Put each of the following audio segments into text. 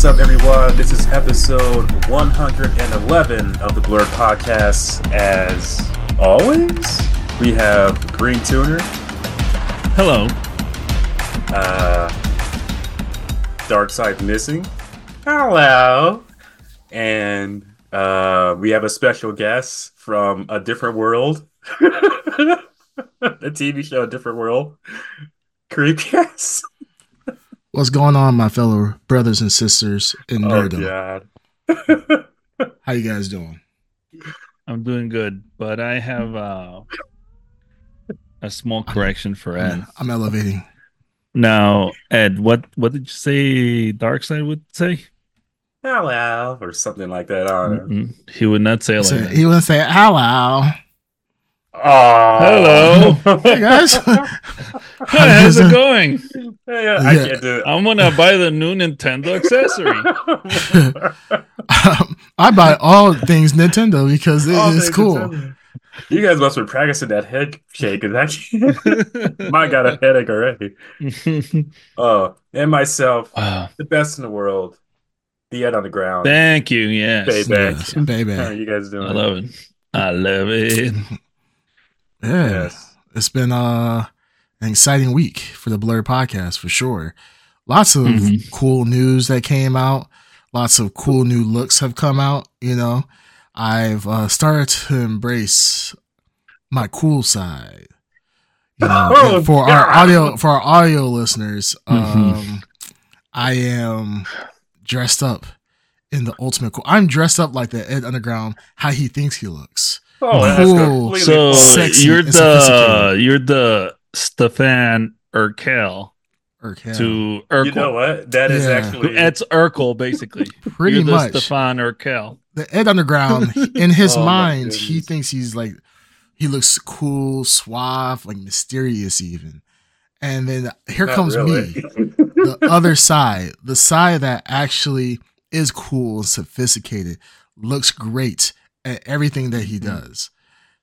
What's up, everyone? This is episode 111 of the Blur Podcast. As always, we have Green Tuner, Hello. uh, Dark Side Missing, hello, and uh, we have a special guest from a different world, the TV show, A Different World, Creepcast. What's going on, my fellow brothers and sisters in Oh nerdom? God. How you guys doing? I'm doing good, but I have uh, a small correction for Ed. I'm, I'm elevating. Now, Ed, what what did you say Darkseid would say? hello, or something like that. I. Mm-mm. He would not say it So like that. he would say hello. Oh, Hello. Hey guys. Hey, how's it going? Hey, I Yeah. can't do I'm gonna buy the new Nintendo accessory. it. I buy all things Nintendo because it All is cool. Nintendo. You guys must be practicing that head shake. 'cause I can't- Mine got a headache already. Oh, and myself, Ah, the best in the world, the Ed on the ground. thank you. Yes, Baby. Yes, How are you guys doing? I love it. I love it. Yeah. Yes. It's been uh, an exciting week for the Blur podcast for sure. Lots of Mhm. cool news that came out. Lots of cool new looks have come out. You know, I've uh, started to embrace my cool side. You know, Oh, for our audio for our audio listeners, Mhm. um, I am dressed up in the ultimate cool. I'm dressed up like the Ed Underground, how he thinks he looks. Oh, that's Cool. completely So Sexy you're and the you're the Stefan Urkel Or yeah, to Urkel. You know what? That is Yeah. actually It's Urkel, basically. pretty You're the much. Stefan Urkel. the Ed Underground, in his Oh, mind, he thinks he's like he looks cool, suave, like mysterious even. And then here Not comes really. me, the other side, the side that actually is cool and sophisticated, looks great at everything that he mm. does.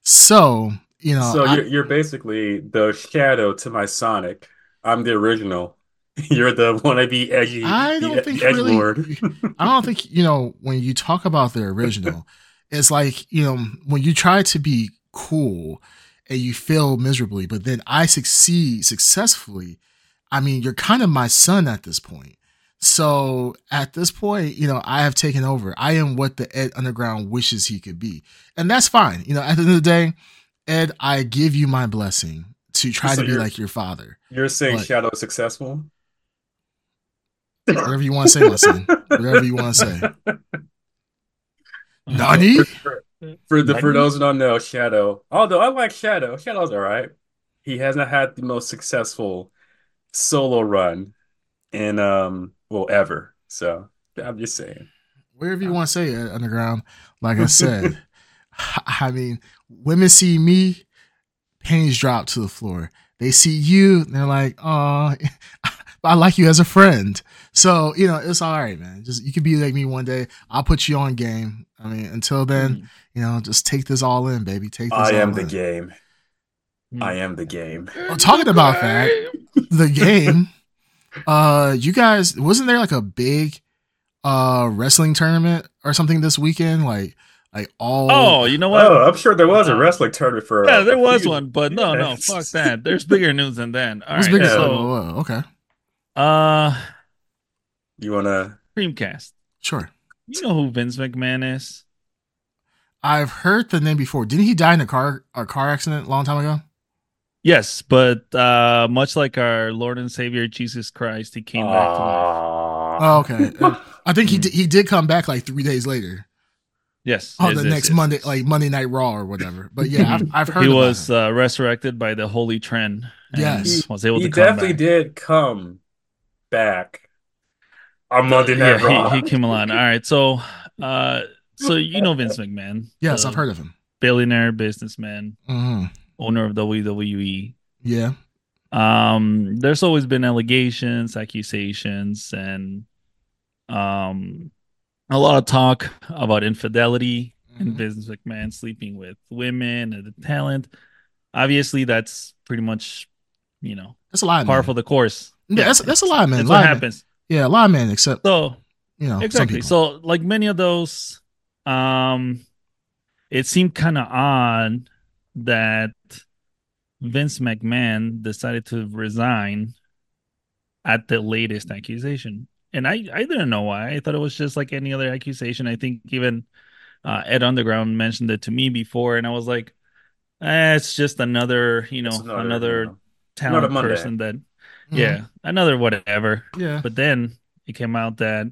So, you know, so you're, you're basically the shadow to my Sonic. I'm the original. You're the wannabe edgy. I don't the think edge really. lord. I don't think you know when you talk about the original, it's like you know when you try to be cool and you fail miserably, but then I succeed successfully. I mean, you're kind of my son at this point. So at this point, you know, I have taken over. I am what the Ed Underground wishes he could be, and that's fine. You know, at the end of the day, Ed, I give you my blessing to try So to be like your father. You're saying What? Shadow is successful? Whatever you want to say, my son. Whatever you want to say. Nani? For, for the for those who don't know, Shadow. Although I like Shadow, Shadow's all right. He hasn't had the most successful solo run in um well ever. So I'm just saying. wherever you uh, want to say it, underground. Like I said, I mean, women see me, panties drop to the floor. They see you, they're like, "Oh, I like you as a friend." So you know, it's all right, man. Just you can be like me one day. I'll put you on game. I mean, until then, mm-hmm. you know, just take this all in, baby. Take this. I am the in. game. I am the game. Well, talking about that, the game. Uh, you guys, wasn't there like a big uh wrestling tournament or something this weekend? Like, like all. Oh, you know what? Oh, I'm sure there was a wrestling tournament for. yeah, uh, there a was few- one, but no, no, fuck that. There's bigger news than that. All What's right, bigger? yeah. so Oh, oh, okay, uh, You wanna? Dreamcast. sure. You know who Vince McMahon is? I've heard the name before. Didn't he die in a car a car accident a long time ago? Yes, but uh, much like our Lord and Savior Jesus Christ, he came back to life. Oh, okay. I think he did, he did come back like three days later. Yes. Oh, yes, the yes, next yes, Monday, yes. like Monday Night Raw or whatever. But yeah, I've, I've heard he was him. uh, resurrected by the Holy Trend. and Yes. was able he to come definitely back. did come back on Monday Night Yeah, Raw. he, he came along. All right, so uh, so you know Vince McMahon? yes, I've heard of him. Billionaire businessman, hmm owner of WWE. Yeah. um there's always been allegations accusations and um a lot of talk about infidelity and Mhm. business McMahon sleeping with women and the talent obviously that's pretty much you know That's a lie, par for the course Yeah, that's that's a lie, man. that's Lie, what man. happens Yeah, a lie, man. Except so you know, exactly. So, like many of those, um, it seemed kind of odd that Vince McMahon decided to resign at the latest accusation, and I I didn't know why. I thought it was just like any other accusation. I think even uh, Ed Underground mentioned it to me before, and I was like, eh, it's just another you know It's another, another, you know, talent person that Mhm. yeah another whatever. yeah. But then it came out that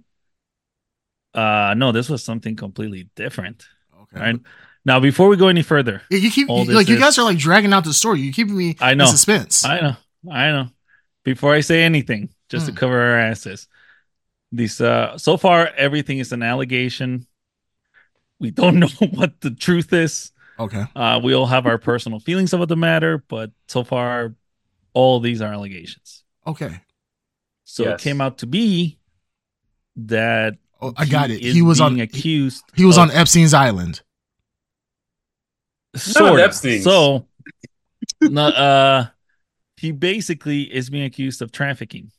uh no, this was something completely different. Okay. Right now, before we go any further, Yeah, you keep you- like you is- guys are like dragging out the story. You're keeping me I in know. suspense. I know, I know. Before I say anything, just Hmm. to cover our asses, these uh so far everything is an allegation. We don't know what the truth is. okay. Uh, we all have our personal feelings about the matter, but so far, all these are allegations. Okay. So Yes. it came out to be that Oh, I got it. He was on being he, accused. he was of- on Epstein's island. Sort of. Epstein's. So, no, uh, he basically is being accused of trafficking.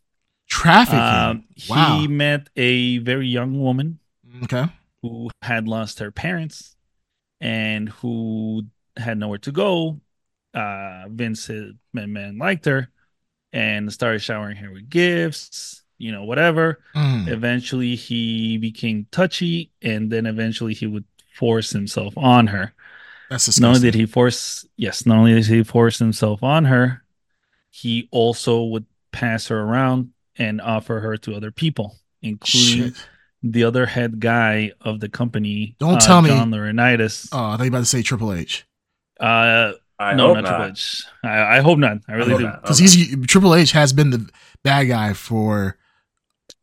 Trafficking. Um, wow. He met a very young woman okay. who had lost her parents and who had nowhere to go. Uh, Vince McMahon liked her and started showering her with gifts, you know, whatever. Mm, Eventually, he became touchy, and then eventually he would force himself on her. That's Not only disgusting. did he force, yes, not only did he force himself on her, he also would pass her around and offer her to other people, including Shit. the other head guy of the company. Don't uh, tell me- John Laurinaitis. Oh, I thought you were about to say Triple H Uh, I no, hope not Triple not. H. I, I hope not. I really hope do. because Okay. he's Triple H has been the bad guy for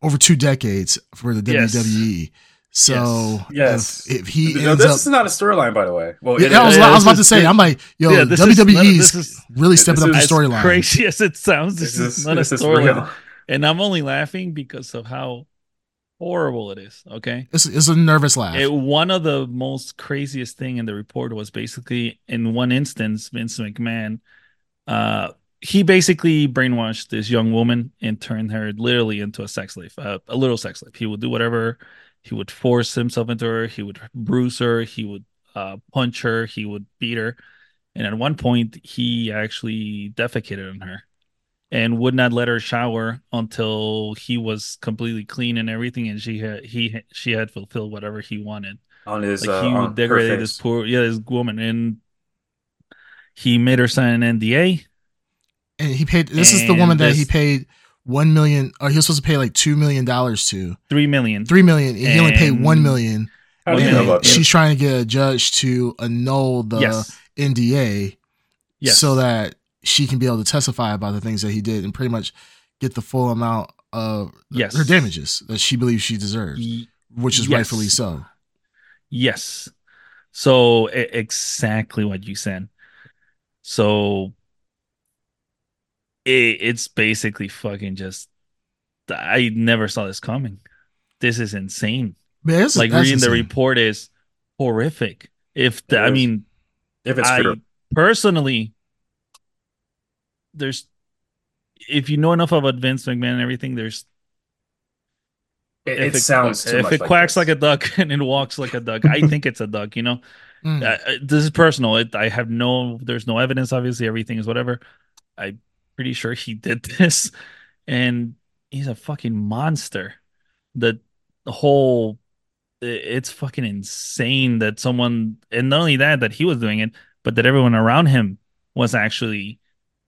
over two decades for the Yes. WWE. So Yes. if, if he No, ends this up, is not a storyline, by the way. Well, yeah, it I was, yeah, I was this about to is- say, I'm like, yo, Yeah, this is WWE is, is- really stepping up the storyline. crazy as it sounds, this, This is, is, not this a storyline. And I'm only laughing because of how horrible it is. Okay. It's, it's a nervous laugh. It, one of the most craziest thing in the report was basically in one instance, Vince McMahon, uh, he basically brainwashed this young woman and turned her literally into a sex slave, uh, a little sex slave. He would do whatever. He would force himself into her. He would bruise her. He would uh, punch her. He would beat her. And at one point, he actually defecated on her and would not let her shower until he was completely clean and everything, and she had he she had fulfilled whatever he wanted. on his Like uh, he on would degrade this poor yeah this woman, and he made her sign an NDA. and he paid, this is the woman And that he paid one million, or he was supposed to pay like two million dollars to. Three million. Three million. He only paid one million. How do you know And about she's trying to get a judge to annul the yes. NDA Yes. so that she can be able to testify about the things that he did and pretty much get the full amount of Yes. her damages that she believes she deserves, which is yes. rightfully so. Yes. So exactly what you said. So it, it's basically fucking just. I never saw this coming. This is insane. But it's- like that's reading the report is horrific. If the, I mean, If it's I true, personally, there's if you know enough about Vince McMahon and everything, there's it, if it sounds too if much it like quacks this. like a duck and it walks like a duck, I think it's a duck. You know, Mm. uh, this is personal. It, I have no, there's no evidence. Obviously, everything is whatever. I'm pretty sure he did this, and he's a fucking monster. The, the whole, it's fucking insane that someone, and not only that, that he was doing it, but that everyone around him was actually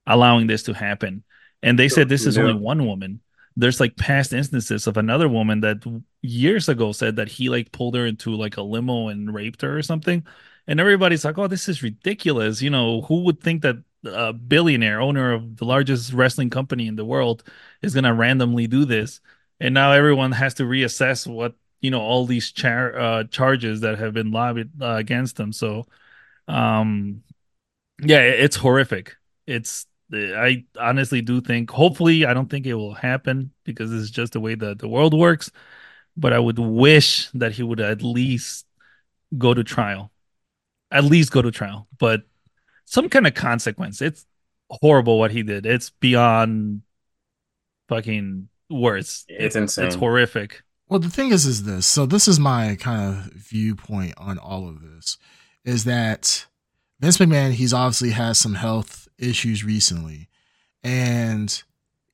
allowing this to happen. And they said this is Yeah. only one woman. There's like past instances of another woman that years ago said that he like pulled her into like a limo and raped her or something. And everybody's like, oh, this is ridiculous. You know, who would think that a billionaire, owner of the largest wrestling company in the world, is going to randomly do this? And now everyone has to reassess what, you know, all these char- uh, charges that have been lobbied uh, against them. So, um, yeah, it's horrific. It's, I honestly do think, hopefully, I don't think it will happen because this is just the way that the world works. But I would wish that he would at least go to trial at least go to trial, but some kind of consequence. It's horrible what he did. It's beyond fucking words. It's insane. It's horrific. Well, the thing is, is this. So this is my kind of viewpoint on all of this, is that Vince McMahon, he's obviously has some health issues recently, and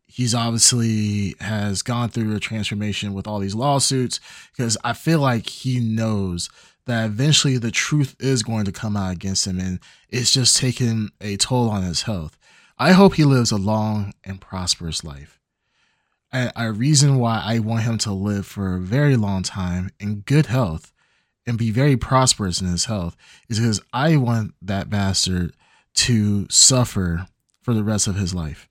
he's obviously has gone through a transformation with all these lawsuits because I feel like he knows that eventually the truth is going to come out against him and it's just taking a toll on his health. I hope he lives a long and prosperous life. A, a reason why I want him to live for a very long time in good health and be very prosperous in his health is because I want that bastard to suffer for the rest of his life.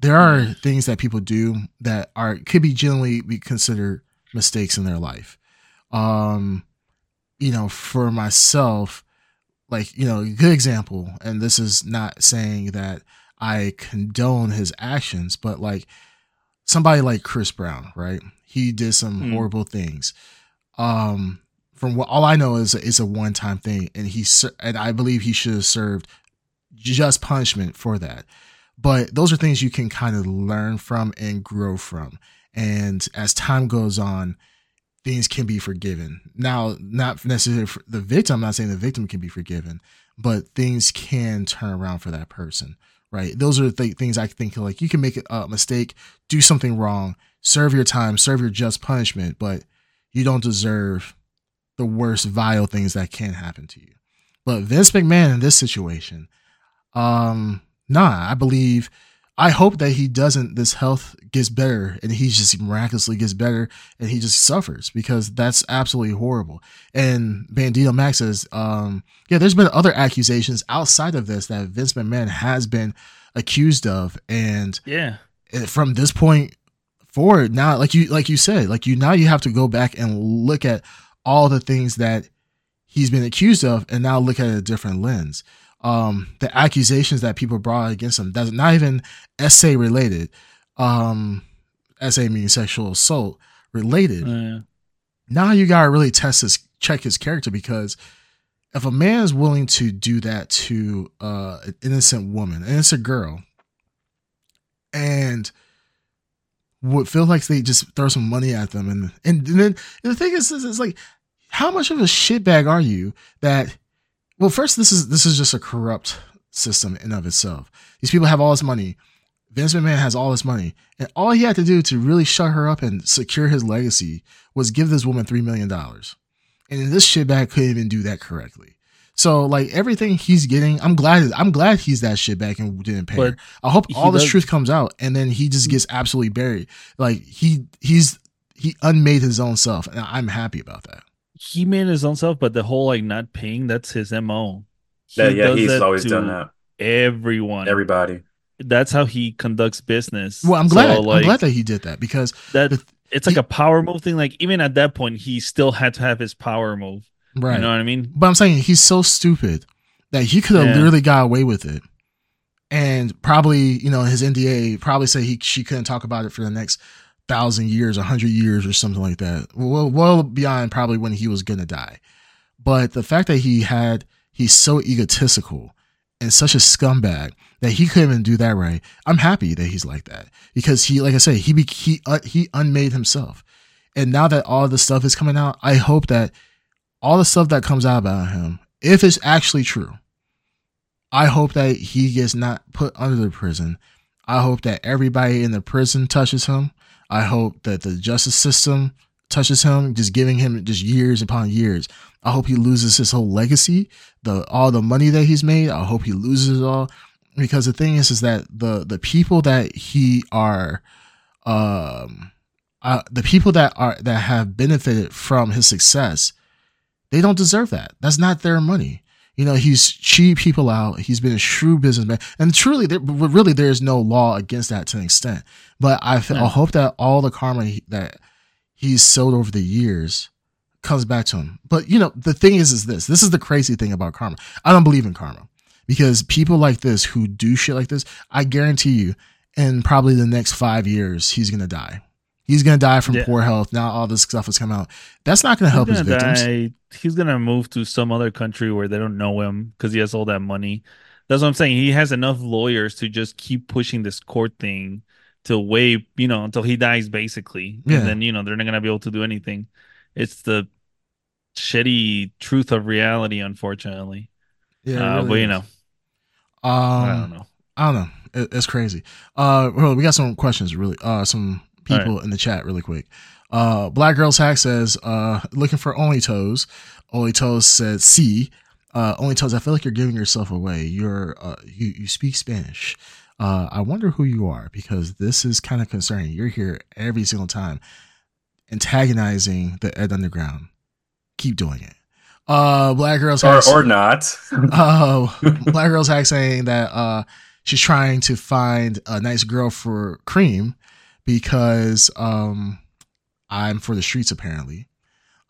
There are things that people do that are could be generally be considered mistakes in their life. Um, you know, for myself, like, you know, a good example, and this is not saying that I condone his actions, but like somebody like Chris Brown, right? He did some mm. horrible things. Um, from what all I know is it's a one time thing, and he and I believe he should have served just punishment for that. But those are things you can kind of learn from and grow from. And as time goes on, things can be forgiven. Now, not necessarily for the victim. I'm not saying the victim can be forgiven, but things can turn around for that person, right? Those are the things I think like you can make a mistake, do something wrong, serve your time, serve your just punishment, but you don't deserve the worst vile things that can happen to you. But Vince McMahon in this situation, um, nah, I believe I hope that he doesn't, this health gets better and he just miraculously gets better and he just suffers because that's absolutely horrible. And Bandito Max says, um, yeah, there's been other accusations outside of this that Vince McMahon has been accused of. And yeah, from this point forward, now, like you, like you said, like you, now you have to go back and look at all the things that he's been accused of and now look at a different lens um, the accusations that people brought against him that's not even SA related. Um, SA meaning sexual assault related. Oh, yeah. Now you gotta really test his check his character because if a man is willing to do that to uh, an innocent woman, an innocent girl, and would feel like they just throw some money at them, and and, and then and the thing is, is, is like, how much of a shitbag are you that well, first, this is this is just a corrupt system in of itself. These people have all this money. Vince McMahon has all this money, and all he had to do to really shut her up and secure his legacy was give this woman three million dollars. And this shitbag couldn't even do that correctly. So, like everything he's getting, I'm glad. I'm glad he's that shitbag and didn't pay but her. I hope all this does, truth comes out, and then he just mm. gets absolutely buried. Like he he's he unmade his own self, and I'm happy about that he made his own self, but the whole like not paying, that's his MO. He yeah, yeah, he's always done that. Everyone. Everybody. That's how he conducts business. Well, I'm glad. So, like, I'm glad that he did that because that the, it's like he, a power move thing. Like even at that point, he still had to have his power move. Right. You know what I mean? But I'm saying he's so stupid that he could have yeah. literally got away with it. And probably, you know, his NDA probably said he she couldn't talk about it for the next thousand years, a hundred years, or something like that. Well, well beyond probably when he was gonna die. But the fact that he had, he's so egotistical and such a scumbag that he couldn't even do that right. I'm happy that he's like that because he, like I say, he be, he uh, he unmade himself. And now that all the stuff is coming out, I hope that all the stuff that comes out about him, if it's actually true, I hope that he gets not put under the prison. I hope that everybody in the prison touches him. I hope that the justice system touches him, just giving him just years upon years. I hope he loses his whole legacy, the all the money that he's made. I hope he loses it all, because the thing is, is that the the people that he are, um, uh, the people that are that have benefited from his success, they don't deserve that. That's not their money. You know, he's cheat people out. He's been a shrewd businessman, and truly, there, really, there is no law against that to an extent. But I, I hope that all the karma he, that he's sowed over the years comes back to him. But you know, the thing is, is this. This is the crazy thing about karma. I don't believe in karma because people like this who do shit like this, I guarantee you, in probably the next five years, he's gonna die. He's gonna die from yeah. poor health. Now all this stuff has come out. That's not gonna help his victims. Die. He's gonna move to some other country where they don't know him because he has all that money. That's what I'm saying. He has enough lawyers to just keep pushing this court thing to way you know until he dies basically, Yeah. and then you know they're not gonna be able to do anything. It's the shitty truth of reality, unfortunately. Yeah, uh, really but you know, um, I don't know. I don't know. It, it's crazy. Uh, well, we got some questions. Really, uh, some people in the chat, really quick. Uh, Black Girls Hack says, uh, looking for Only Toes. Only Toes said, C. Uh, Only Toes, I feel like you're giving yourself away. You're, uh, you, you speak Spanish. Uh, I wonder who you are because this is kind of concerning. You're here every single time antagonizing the Ed Underground. Keep doing it. Uh, Black Girls Or Hack. or not. Uh, Black Girl's Hack saying that uh, she's trying to find a nice girl for Cream because um, I'm for the streets apparently.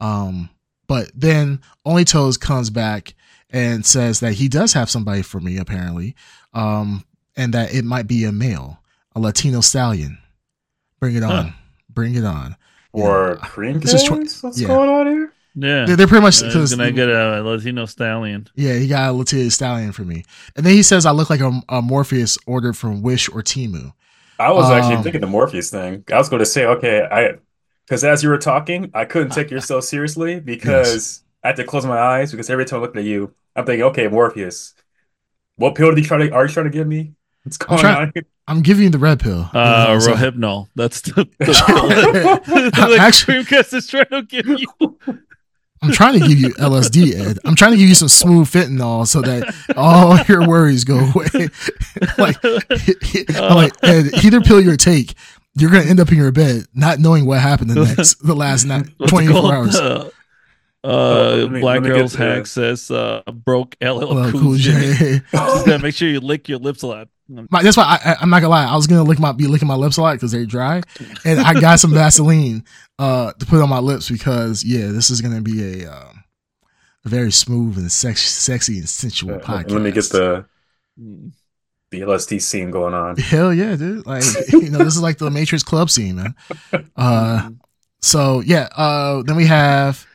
Um, but then Only Toes comes back and says that he does have somebody for me apparently, um, and that it might be a male, a Latino stallion. Bring it on, Huh. bring it on. Or Yeah. cream This is tw- What's yeah. going on here? Yeah, They're, they're pretty much Uh, he's because gonna get a Latino stallion. Yeah, he got a Latino stallion for me. And then he says I look like a, a Morpheus ordered from Wish or Temu. I was actually Um, thinking the Morpheus thing. I was going to say, okay, I because as you were talking, I couldn't take yourself seriously because I had to close my eyes because every time I looked at you, I'm thinking, okay, Morpheus, what pill did you try to are you trying to give me? What's going trying- on? here? I'm giving you the red pill. Uh, You know, so- Rohypnol. That's the, the pill. like Actually- Creamcast is trying to give you. I'm trying to give you LSD, Ed. I'm trying to give you some smooth fentanyl so that all your worries go away. like, I'm like Ed, either pill you take, you're gonna end up in your bed not knowing what happened the next the last night, 24 called? hours. Uh, Oh, me- Black let me get Girls to Hack says uh, broke LL Well, Cool cool J. J. Just gotta make sure you lick your lips a lot. My, that's why I, I, I'm not gonna lie. I was gonna lick my be licking my lips a lot because they're dry, and I got some Vaseline uh, to put on my lips because yeah, this is gonna be a, um, a very smooth and sex, sexy and sensual podcast. Let me get the Mm. the LSD scene going on. hell yeah, dude. Like you know, this is like the Matrix Club scene, man. Uh, so yeah. Uh, then we have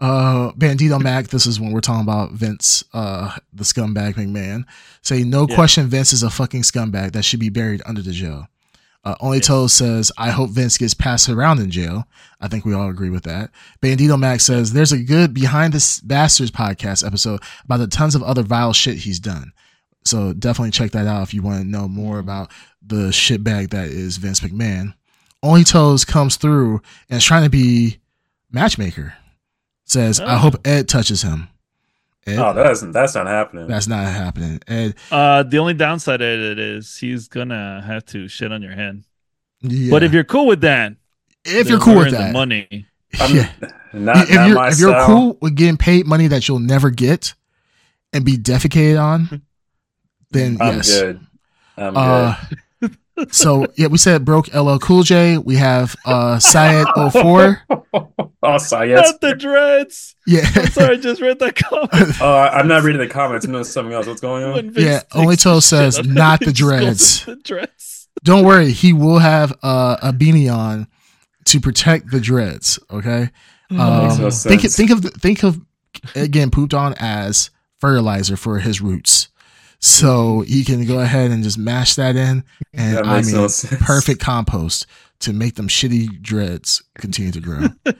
uh Bandito Mac. This is when we're talking about Vince, uh, the scumbag McMahon. Say no Yeah. question, Vince is a fucking scumbag that should be buried under the jail. Uh, Only Yeah. Toes says, I hope Vince gets passed around in jail. I think we all agree with that. Bandito Mac says, There's a good Behind the Bastards podcast episode about the tons of other vile shit he's done. So definitely check that out if you want to know more about the shitbag that is Vince McMahon. Only Toes comes through and is trying to be matchmaker. Says, I Oh. hope Ed touches him. Ed, Oh, that's that's not happening. that's not happening. Ed, Uh, the only downside of it is he's gonna have to shit on your head. yeah. But if you're cool with that, if you're cool with in the that, money. I'm yeah. not, if not you're if you're cool with getting paid money that you'll never get and be defecated on, then I'm yes. good. I'm Uh, so yeah, we said broke LL Cool J. We have uh Syed 04. good. oh, sorry. Yes. Not the dreads. Yeah. I'm sorry, I just read that comment. Oh, I- I'm not reading the comments. I'm doing something else. What's going on? Vince Yeah, Only Toe the says, not the he just calls dreads. The dreads. Don't worry, he will have uh, a beanie on to protect the dreads. Okay. Makes Um, no think sense. think of think of Ed getting pooped on as fertilizer for his roots. So you can go ahead and just mash that in, and That I mean, no perfect compost to make them shitty dreads continue to grow. um,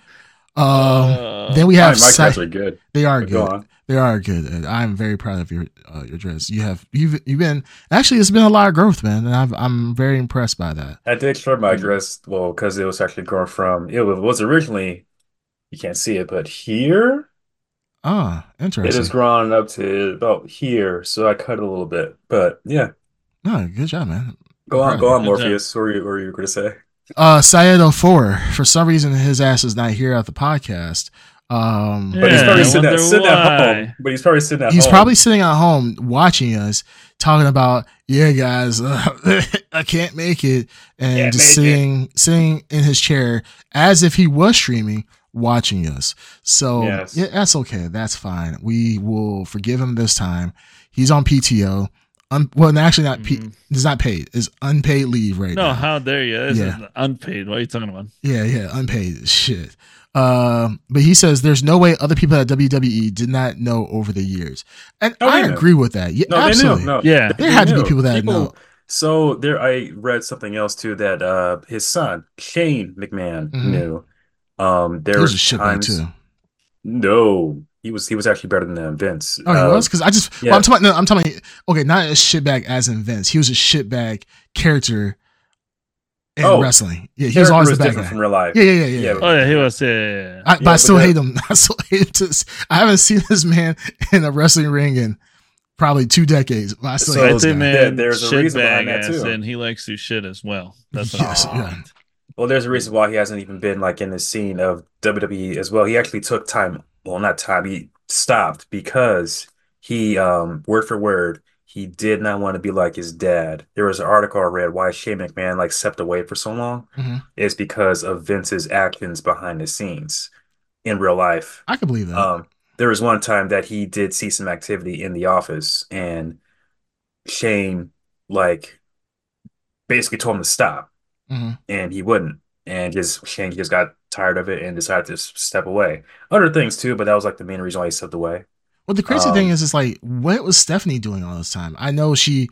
Uh, then we have my Sy- cats are good. they are But good. on. They are good, and I'm very proud of your uh, your dreads. You have you've you've been actually it's been a lot of growth, man, and I've, I'm very impressed by that. I did short my dress, well, because it was actually growing from, it was originally, you can't see it, but here, Ah, it interesting. has grown up to about here. So I cut it a little bit. But yeah, No, good job, man. go on, go on, Good Morpheus. What were you, what were you going to say? Uh, Syed 04, for some reason, his ass is not here at the podcast. Um, But he's Yeah, probably I sitting at, wonder sitting at why. home. But he's probably sitting at he's home. probably sitting at home watching us, talking about, yeah, guys, uh, I can't make it, and Can't just make it. sitting sitting in his chair as if he was streaming, watching us. So Yes. yeah, that's okay. That's fine. We will forgive him this time. He's on PTO. Un- well, actually, not P- Mhm. it's not paid. It's unpaid leave right No, now. how dare you? This Yeah. is unpaid. What are you talking about? Yeah, yeah, unpaid shit. Um, but he says there's no way other people at WWE did not know over the years, and Oh, I knew. agree with that. Yeah, No, they absolutely. knew. No, Yeah. There had to be people that know. So there, I read something else too that uh his son Shane McMahon Mhm. knew. Um, there He was was a shitbag times. too. No, he was he was actually better than Vince. Oh, he Uh, was because I just. yeah. Well, I'm talking. No, I'm talking. Okay, not a shitbag as in Vince. He was a shitbag character in Oh. wrestling. Yeah, he was always was the bad different guy. from real life. Yeah, yeah, yeah, yeah. Yeah. Oh yeah, he was. Yeah, yeah, yeah. I, but Yeah, I but still that- hate him. I still hate him. To, I haven't seen this man in a wrestling ring in probably two decades. But I still So hate I this think man, there's a reason behind that, too. and he likes to shit as well. That's what Yes, I'm yeah. Well, there's a reason why he hasn't even been like in the scene of WWE as well. He actually took time, well, not time, he stopped because he, um, word for word, he did not want to be like his dad. There was an article I read why Shane McMahon like stepped away for so long Mhm. is because of Vince's actions behind the scenes in real life. I can believe that. Um, there was one time that he did see some activity in the office, and Shane like basically told him to stop Mhm. and he wouldn't. And just Shane just got tired of it and decided to step away. Other things too, but that was like the main reason why he stepped away. Well, the crazy Um, thing is, is like, what was Stephanie doing all this time? I know she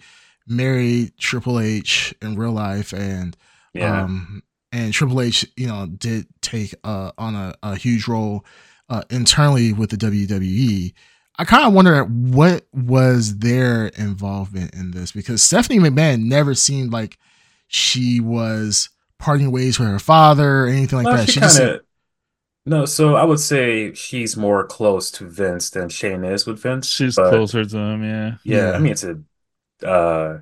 married Triple H in real life, and Yeah. um, and Triple H, you know, did take uh on a, a huge role uh, internally with the WWE. I kind of wonder what was their involvement in this because Stephanie McMahon never seemed like she was parting ways with her father or anything like Well, that. she She kind just of no. So I would say she's more close to Vince than Shane is with Vince. She's but closer to him, yeah. Yeah, Yeah. I mean it's a uh,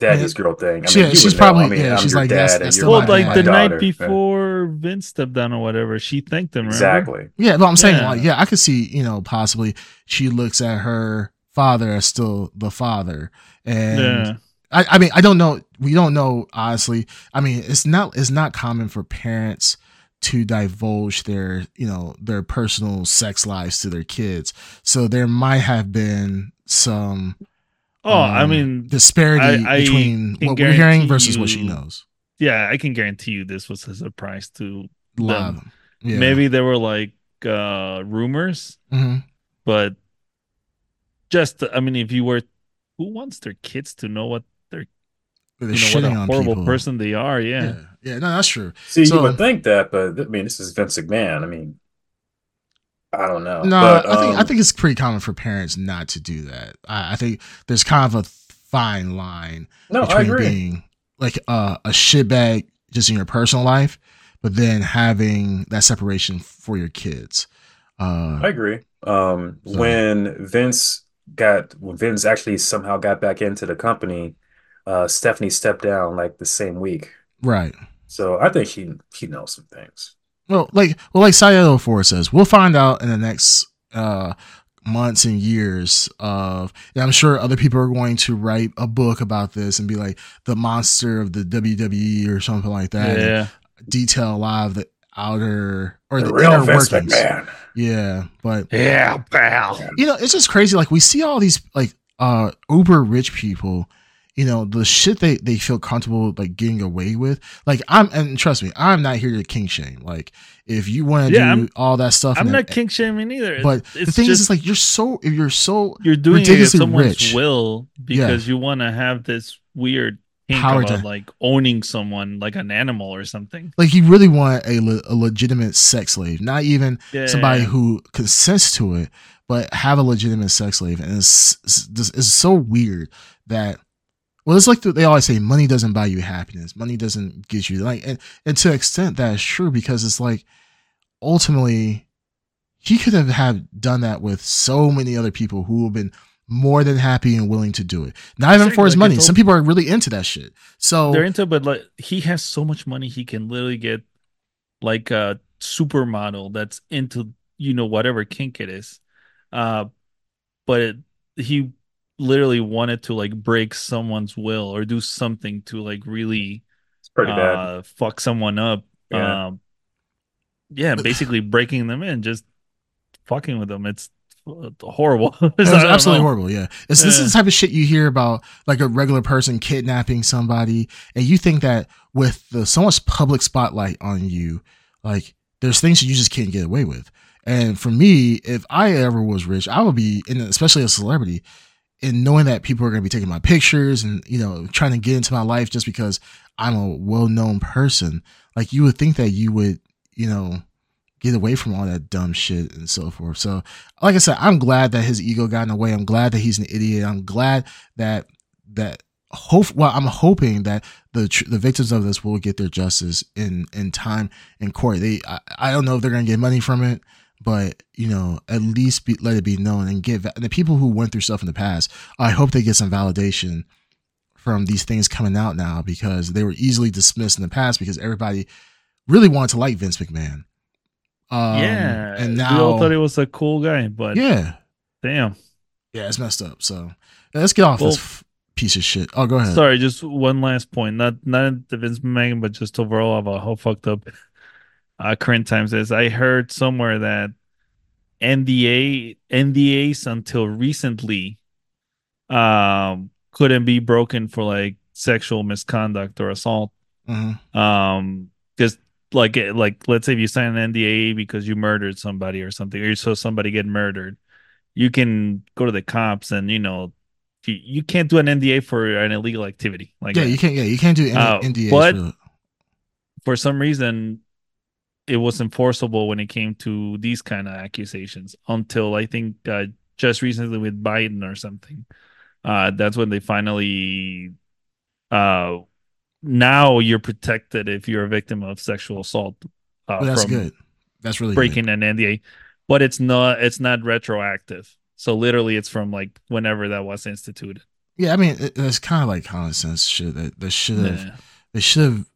daddy's girl thing. I She- mean, you she's would know. probably- I mean, yeah, I'm she's like, dad and that's you're Well, like my the night daughter. before Vince stepped down or whatever, she thanked him. Remember? Exactly. Yeah, but I'm saying Yeah. like, yeah, I could see, you know, possibly she looks at her father as still the father, and Yeah. I, I mean, I don't know, we don't know honestly. I mean, it's not it's not common for parents to divulge their, you know, their personal sex lives to their kids, so there might have been some. Oh, I um, mean, disparity I- I between what we're hearing versus what she knows. yeah, I can guarantee you this was a surprise to lot them. Yeah. maybe there were like uh rumors, hmm but just I mean, if you were, who wants their kids to know what they're They're you know what a horrible people. person they are? Yeah. Yeah, yeah, no, that's true. See, So- you would think that, but I mean, this is Vince McMahon. I mean, I don't know. No, But, I think I um, think it's pretty common for parents not to do that. I, I think there's kind of a fine line no, I between agree. being like uh, a shitbag just in your personal life, but then having that separation for your kids. Uh, I agree. Um, So- when Vince got when Vince actually somehow got back into the company, uh, Stephanie stepped down like the same week. right. So I think she she knows some things. Well, like well, like Sayo Four says, we'll find out in the next uh, months and years of. And I'm sure other people are going to write a book about this and be like the monster of the WWE or something like that. yeah. detail a lot of the outer or The the, real inner Vince workings. McMahon. Yeah, but Yeah, pal. you know, it's just crazy. Like we see all these like uh uber rich people, you know, the shit they they feel comfortable like getting away with. Like I'm and trust me, I'm not here to king shame. Like if you want to Yeah, do I'm- all that stuff, I'm not then- king shaming either. But it's, the thing is, just it's like you're so if you're so you're doing it at someone's rich. will because you want to have this weird kink Power about to- like owning someone like an animal or something. like you really want a, le- a legitimate sex slave, not even Yeah. somebody who consents to it, but have a legitimate sex slave. And it's, it's, it's so weird that, well, it's like they always say, money doesn't buy you happiness. Money doesn't get you like, and, and to an extent that is true because it's like ultimately he could have had done that with so many other people who have been more than happy and willing to do it. Not even for his like money. Some people are really into that shit. So they're into, but like he has so much money, he can literally get like a supermodel that's into you know whatever kink it is. Uh, but it, he literally wanted to like break someone's will or do something to like really It's pretty bad. uh fuck someone up. Yeah. Um, yeah, basically breaking them in, just fucking with them. It's uh, horrible. It was absolutely know. horrible. Yeah, it's, this is the type of shit you hear about, like a regular person kidnapping somebody, and you think that with the so much public spotlight on you, like there's things you just can't get away with. And for me, if I ever was rich, I would be, and especially a celebrity, and knowing that people are going to be taking my pictures and you know trying to get into my life just because I'm a well-known person, like you would think that you would, you know, get away from all that dumb shit and so forth. So, like I said, I'm glad that his ego got in the way. I'm glad that he's an idiot. I'm glad that that hope. Well, I'm hoping that the the victims of this will get their justice in in time in court. They, I, I don't know if they're gonna get money from it but you know at least be, let it be known and get the people who went through stuff in the past i hope they get some validation from these things coming out now because they were easily dismissed in the past because everybody really wanted to like vince mcmahon. Um, yeah and now we all thought he was a cool guy but yeah. damn. Yeah it's messed up so let's get off well, this f- piece of shit. Oh go ahead. sorry just one last point. Not not the vince mcmahon but just overall of how fucked up uh, current times is I heard somewhere that NDA NDAs until recently um couldn't be broken for like sexual misconduct or assault. Mm-hmm. Um because like like let's say if you sign an NDA because you murdered somebody or something or you saw somebody get murdered, you can go to the cops and you know you, you can't do an NDA for an illegal activity. Like yeah, you can't. Yeah, you can't do any uh, NDAs. But for, for some reason, it was enforceable when it came to these kind of accusations until I think uh, just recently with Biden or something. Uh, that's when they finally. Uh, now you're protected if you're a victim of sexual assault. Uh, well, that's good. That's really breaking good. an NDA, but it's not. It's not retroactive. So literally, it's from like whenever that was instituted. Yeah, I mean, it, it's kind of like common sense shit. That they should have. They should have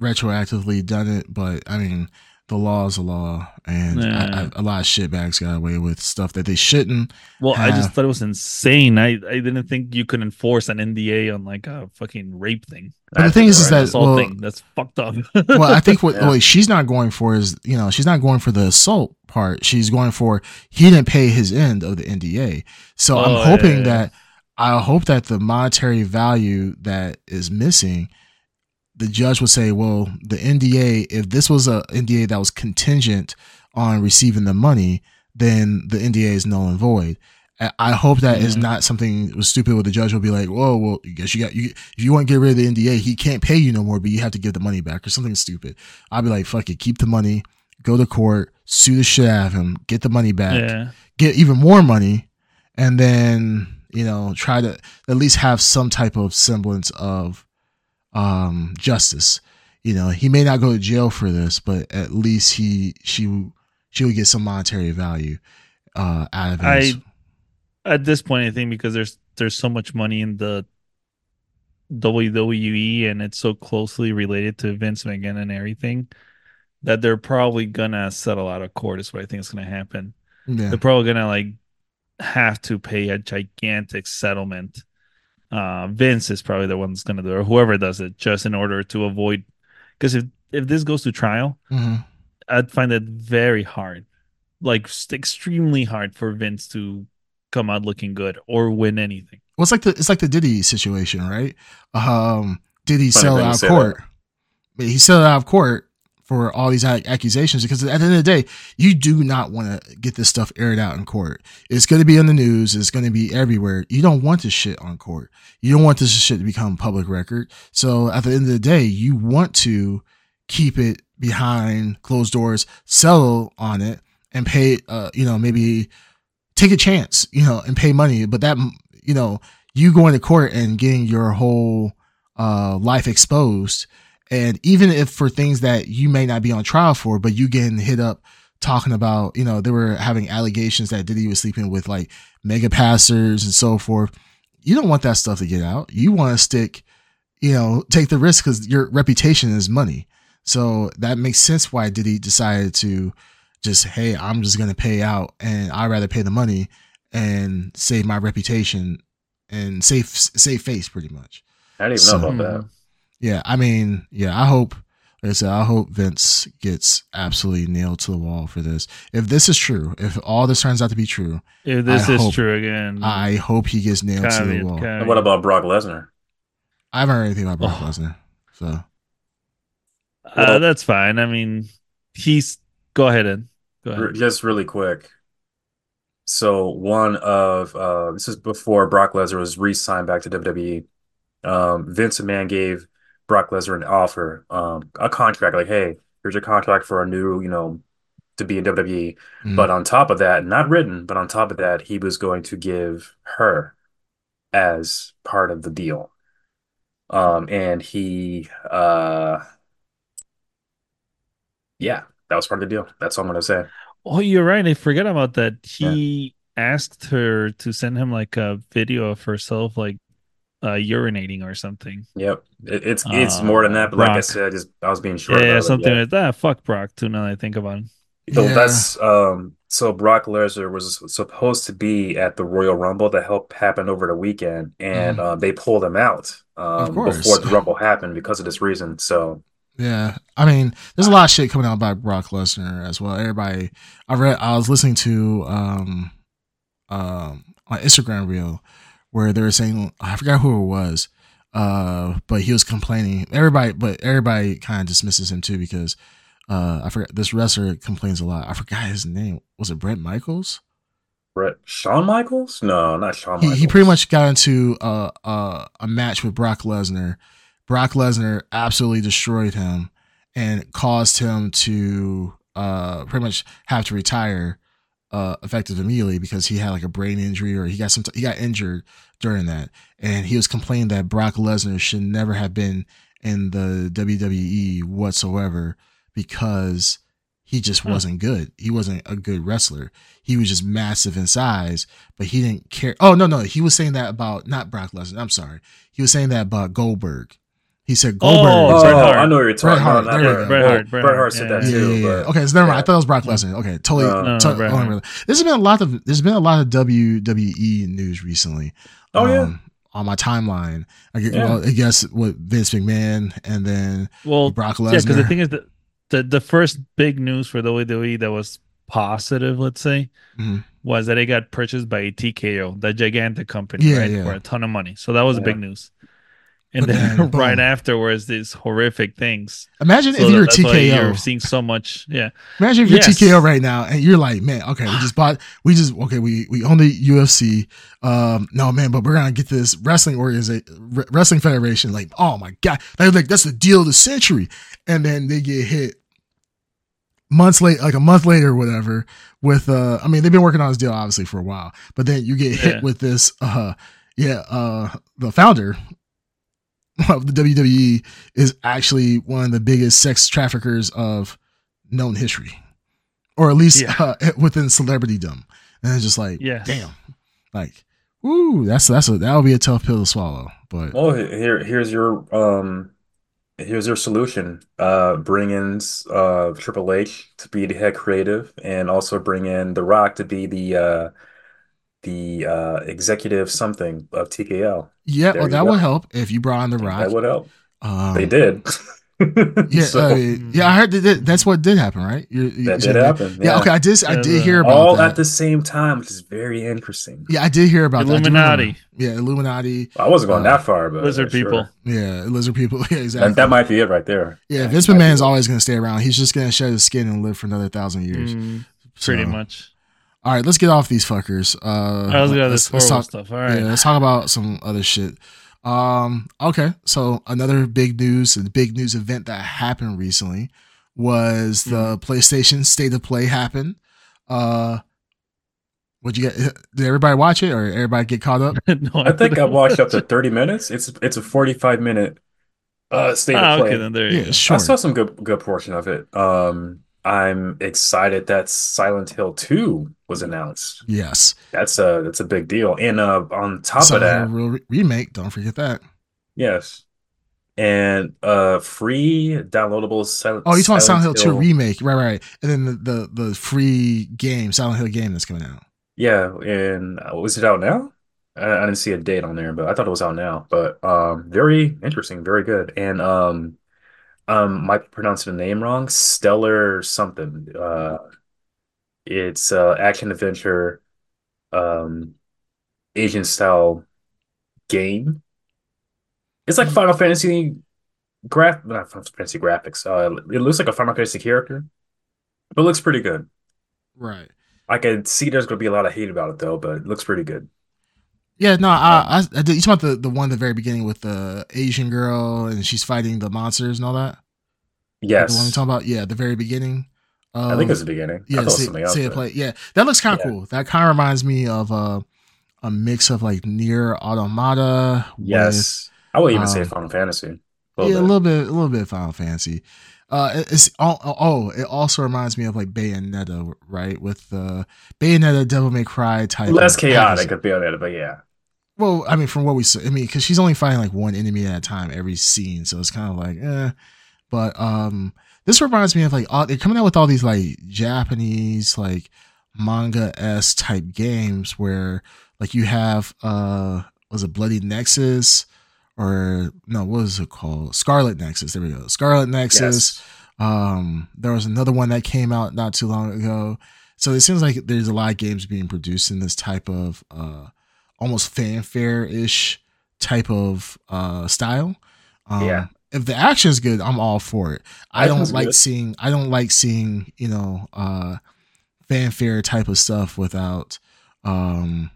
retroactively done it, but I mean, the law is a law, and yeah. I, I, a lot of shitbags got away with stuff that they shouldn't. Well, have. I just thought it was insane. I, I didn't think you could enforce an NDA on like a fucking rape thing. But the thing is, is that well, thing. that's fucked up. well, I think what, yeah. what she's not going for is you know she's not going for the assault part. She's going for he didn't pay his end of the NDA. So oh, I'm hoping yeah, that I hope that the monetary value that is missing the judge would say, well, the NDA, if this was a NDA that was contingent on receiving the money, then the NDA is null and void. I hope that mm-hmm. is not something was stupid where the judge will be like, "Whoa, well, I guess you got you if you want to get rid of the NDA, he can't pay you no more, but you have to give the money back or something stupid." I'll be like, "Fuck it, keep the money, go to court, sue the shit out of him, get the money back, yeah. get even more money, and then you know try to at least have some type of semblance of um, justice. You know, he may not go to jail for this, but at least he she she would get some monetary value uh, out of it. I at this point, I think because there's there's so much money in the WWE and it's so closely related to Vince McMahon and everything that they're probably gonna settle out of court. Is what I think is gonna happen. Yeah. They're probably gonna like have to pay a gigantic settlement uh, Vince is probably the one that's going to do it, or whoever does it, just in order to avoid. Because if if this goes to trial, mm-hmm. I'd find it very hard, like extremely hard for Vince to come out looking good or win anything. Well, it's like the it's like the Diddy situation, right? Um, Diddy sell out of court? That. He sell out of court for all these accusations because at the end of the day, you do not want to get this stuff aired out in court. It's going to be on the news. It's going to be everywhere. You don't want this shit on court. You don't want this shit to become public record. So at the end of the day, you want to keep it behind closed doors, sell on it and pay, uh, you know, maybe take a chance, you know, and pay money. But that, you know, you going to court and getting your whole, uh, life exposed and even if for things that you may not be on trial for, but you getting hit up talking about, you know, they were having allegations that Diddy was sleeping with like mega passers and so forth. You don't want that stuff to get out. You want to stick, you know, take the risk because your reputation is money. So that makes sense why Diddy decided to just, hey, I'm just going to pay out and I'd rather pay the money and save my reputation and save, save face pretty much. I didn't even so, know about that yeah, I mean, yeah, I hope. Like I said, I hope Vince gets absolutely nailed to the wall for this. If this is true, if all this turns out to be true, if this I is hope, true again, I hope he gets nailed to the wall. And what about Brock Lesnar? I haven't heard anything about Brock oh. Lesnar, so uh, that's fine. I mean, he's go ahead and go ahead. Just really quick, So one of uh, this is before Brock Lesnar was re-signed back to WWE. Um, Vince McMahon gave Brock Lesnar an offer, um, a contract, like, hey, here's your contract for a new, you know, to be in WWE. Mhm. But on top of that, not written, but on top of that, he was going to give her as part of the deal. Um, and he, uh, yeah, that was part of the deal. That's all I'm gonna say. Oh, you're right. I forget about that. Yeah. He asked her to send him like a video of herself like uh urinating or something. Yep, it, it's it's more than Uh, that. But like I said, just I was being short Yeah, yeah, it. something Yeah. like that. Fuck Brock too now that I think about it. So Yeah. that's um so Brock Lesnar was supposed to be at the Royal Rumble that helped happen over the weekend, and Mhm. uh, they pulled him out Of um course. before the Rumble happened because of this reason. So Yeah, I mean, there's a lot of shit coming out about Brock Lesnar as well. Everybody, I read, I was listening to um, um, on Instagram reel where they were saying, I forgot who it was, uh, but he was complaining. Everybody, but everybody kind of dismisses him too because uh, I forgot this wrestler complains a lot. I forgot his name. Was it Brent Michaels? Brett Shawn Michaels? No, not Shawn he, Michaels. he pretty much got into a, a a match with Brock Lesnar. Brock Lesnar absolutely destroyed him and caused him to uh pretty much have to retire uh effective immediately because he had like a brain injury or he got some he got injured during that and he was complaining that Brock Lesnar should never have been in the WWE whatsoever because he just wasn't good. He wasn't a good wrestler. He was just massive in size, but he didn't care. Oh no, no, he was saying that about not Brock Lesnar. I'm sorry. He was saying that about Goldberg. He said Goldberg. Oh, Oh, Bret Hart. I know what you're talking Bret Hart, about. there Not you go. Bret Hart, Bret Bret Hart, Hart said yeah. that yeah, too. yeah, yeah. but- Okay, so never mind. I thought it was Brock Lesnar. Okay, totally. No. No, to- Bret oh, There's been a lot of there's been a lot of WWE news recently. Oh, yeah. um, on my timeline. I get, Yeah. well, I guess with Vince McMahon and then Well, Brock Lesnar. yeah, because the thing is that the the first big news for the WWE that was positive, let's say, Mhm. was that it got purchased by TKO, the gigantic company, Yeah, right, yeah. for a ton of money. So that was Yeah. big news. And then right afterwards, these horrific things. Imagine So if you're TKO. you're seeing so much. Yeah, Imagine if you're Yes. TKO right now and you're like, man, okay, we just bought, we just, okay, we we own the UFC. Um, no, man, but we're gonna get this wrestling organization, wrestling federation. Like, oh my god, they're like that's the deal of the century. And then they get hit months late, like a month later, or whatever. With, uh, I mean, they've been working on this deal obviously for a while, but then you get hit Yeah. with this, uh, yeah, uh, the founder of the WWE is actually one of the biggest sex traffickers of known history, or at least Yeah. uh, within celebritydom. And it's just like, Yes. damn, like, ooh, that's that's a that would be a tough pill to swallow. But Well, here here's your um here's your solution. Uh bring in uh Triple H to be the head creative and also bring in The Rock to be the uh the uh executive something of TKL. yeah, There well, that go. would help if you brought on the Rock. That would help. um, They did. Yeah, So, uh, yeah, I heard that, that that's what did happen, right? You, you that said did happen. Yeah, okay, I did. I did hear about All that. at the same time, which is very interesting. yeah, I did hear about that. I. Illuminati. Yeah, Illuminati. I wasn't going Uh, that far, but Lizard sure. people. Yeah, lizard people. Yeah, exactly. That, that might be it right there. yeah, That Vince might be McMahon's always going to stay around. He's just going to shed his skin and live for another thousand years. Mm, pretty much. All right, let's get off these fuckers. Uh, All right, let's get out of this let's talk. stuff. All right. Yeah, let's talk about some other shit. Um, okay, so another big news, the big news event that happened recently was the Mm-hmm. PlayStation State of Play happen. Uh, would you get? Did everybody watch it, or everybody get caught up? no, I think I watched up to 30 minutes. It's it's a 45 minute uh state Ah, of play. okay, then there you Yeah, go. sure. I saw some good good portion of it. Um I'm excited that Silent Hill 2 was announced. Yes. That's a that's a big deal. And uh on top of that, re- remake. Don't forget that. yes. And uh free downloadable Silent Oh, you talking Silent Hill Hill 2 remake, right? Right. And then the, the the free game, Silent Hill game that's coming out. Yeah, and uh, was it out now? I, I didn't see a date on there, but I thought it was out now. But um, very interesting, very good. And um, um, might pronounce the name wrong. Stellar something. Uh, it's uh action adventure, um, Asian style game. It's like Final Fantasy graph, not Final Fantasy graphics. Uh, it looks like a Final Fantasy character, but it looks pretty good. Right. I could see there's gonna be a lot of hate about it though, but it looks pretty good. Yeah, no, I, I, I did. You talking about the the one at the very beginning with the Asian girl and she's fighting the monsters and all that. Yes, you talking about. Yeah, the very beginning. I think it's the beginning. Yeah, say, say it play. Yeah, that looks kind of Yeah. cool. That kind of reminds me of uh, a mix of like Nier Automata. Yes, I would even say um, Final Fantasy. With, yeah, a little bit, a little bit of Final Fantasy. Uh, it's oh, oh, it also reminds me of like Bayonetta, right? With the Bayonetta, Devil May Cry type. less of chaotic at Bayonetta, but yeah. Well, I mean, from what we saw, I mean, because she's only fighting like one enemy at a time every scene, so it's kind of like, eh. But um, this reminds me of like all, they're coming out with all these like Japanese like manga s type games where like you have uh, was it Bloody Nexus or no, what was it called? Scarlet Nexus. There we go. Scarlet Nexus. Yes. Um, there was another one that came out not too long ago. So it seems like there's a lot of games being produced in this type of uh, almost fanfare ish type of uh, style. Um, Yeah. If the action is good, I'm all for it. I don't Action's like good. seeing. I don't like seeing you know uh, fanfare type of stuff without um,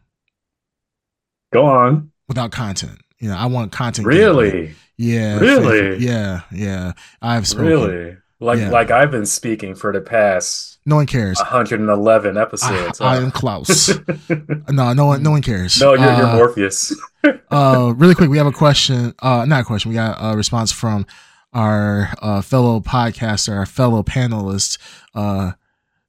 Go on. without content. You know, I want content. gameplay. Really? Yeah. Really? Yeah. Yeah. I've spoken. Really? Like Yeah. like I've been speaking for the past No one cares. 111 episodes. I huh? am Klaus. no, no one, no one cares. no, you're, you're Uh, Morpheus. uh, really quick, we have a question. Uh, not a question. We got a response from our uh, fellow podcaster, our fellow panelist, uh,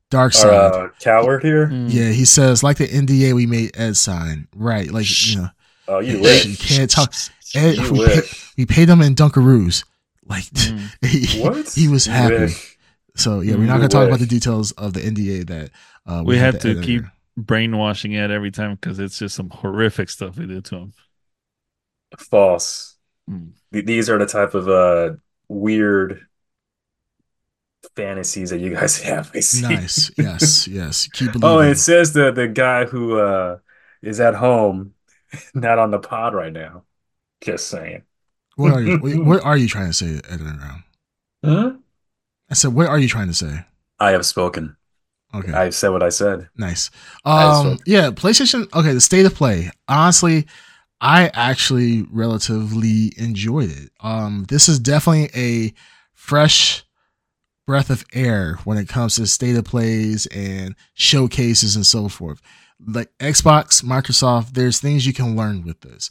Dark Our Side. uh, coward here. Mm. yeah, he says like the NDA we made Ed sign, right? Like you know, Oh, you you wish. can't talk. Ed, You we, pay, wish. we paid him in Dunkaroos. Like Mm. he, What? he was You happy. wish. So yeah, we're not gonna talk about the details of the NDA that uh, We had the to editor. keep brainwashing it every time because it's just some horrific stuff we did to him. False. Mm. These are the type of uh weird fantasies that you guys have. I see. Nice. Yes. Yes. Keep Oh, believing. it says the the guy who uh is at home, not on the pod right now. Just saying. what are you? What, are you trying to say, Editor Round? Huh? I said, what are you trying to say? I have spoken. Okay. I said what I said. Nice. Um, yeah, PlayStation. Okay, the state of play. Honestly, I actually relatively enjoyed it. Um, this is definitely a fresh breath of air when it comes to state of plays and showcases and so forth. Like Xbox, Microsoft, there's things you can learn with this.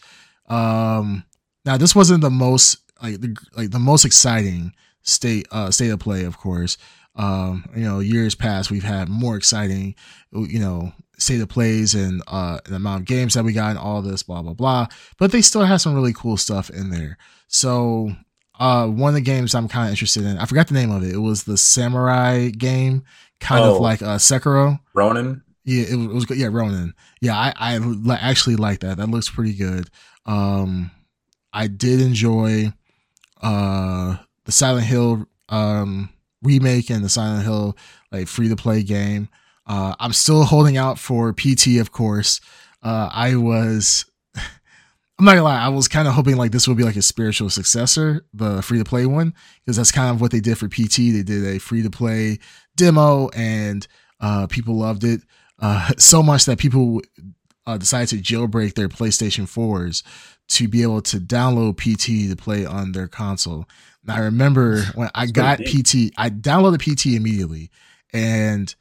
Um, now this wasn't the most like the like the most exciting state uh state of play, of course. Um, you know, years past we've had more exciting, you know, state of plays and uh the amount of games that we got and all this, blah blah blah. But they still have some really cool stuff in there. So uh one of the games I'm kind of interested in, I forgot the name of it. It was the samurai game, kind Oh. of like uh Sekiro. Ronin? Yeah, it was, it was good. Yeah, Ronin. Yeah, I I actually like that. That looks pretty good. Um, I did enjoy uh the Silent Hill um remake and the Silent Hill like free to play game. Uh, I'm still holding out for PT, of course. Uh, I was. I'm not gonna lie, I was kind of hoping like this would be like a spiritual successor, the free to play one, because that's kind of what they did for PT. They did a free to play demo and uh, people loved it uh, so much that people uh, decided to jailbreak their PlayStation 4s to be able to download PT to play on their console. And I remember when I got PT, I downloaded PT immediately, and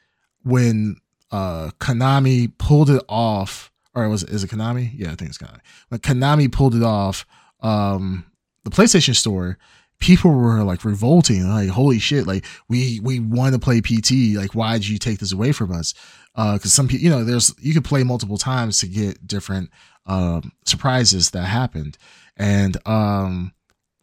when uh, Konami pulled it off, or was it, is it Konami? Yeah, I think it's Konami. When Konami pulled it off, um, the PlayStation Store, people were like revolting, like holy shit, like we we want to play PT, like why did you take this away from us? Because some people, you know, there's you could play multiple times to get different um, surprises that happened, and um,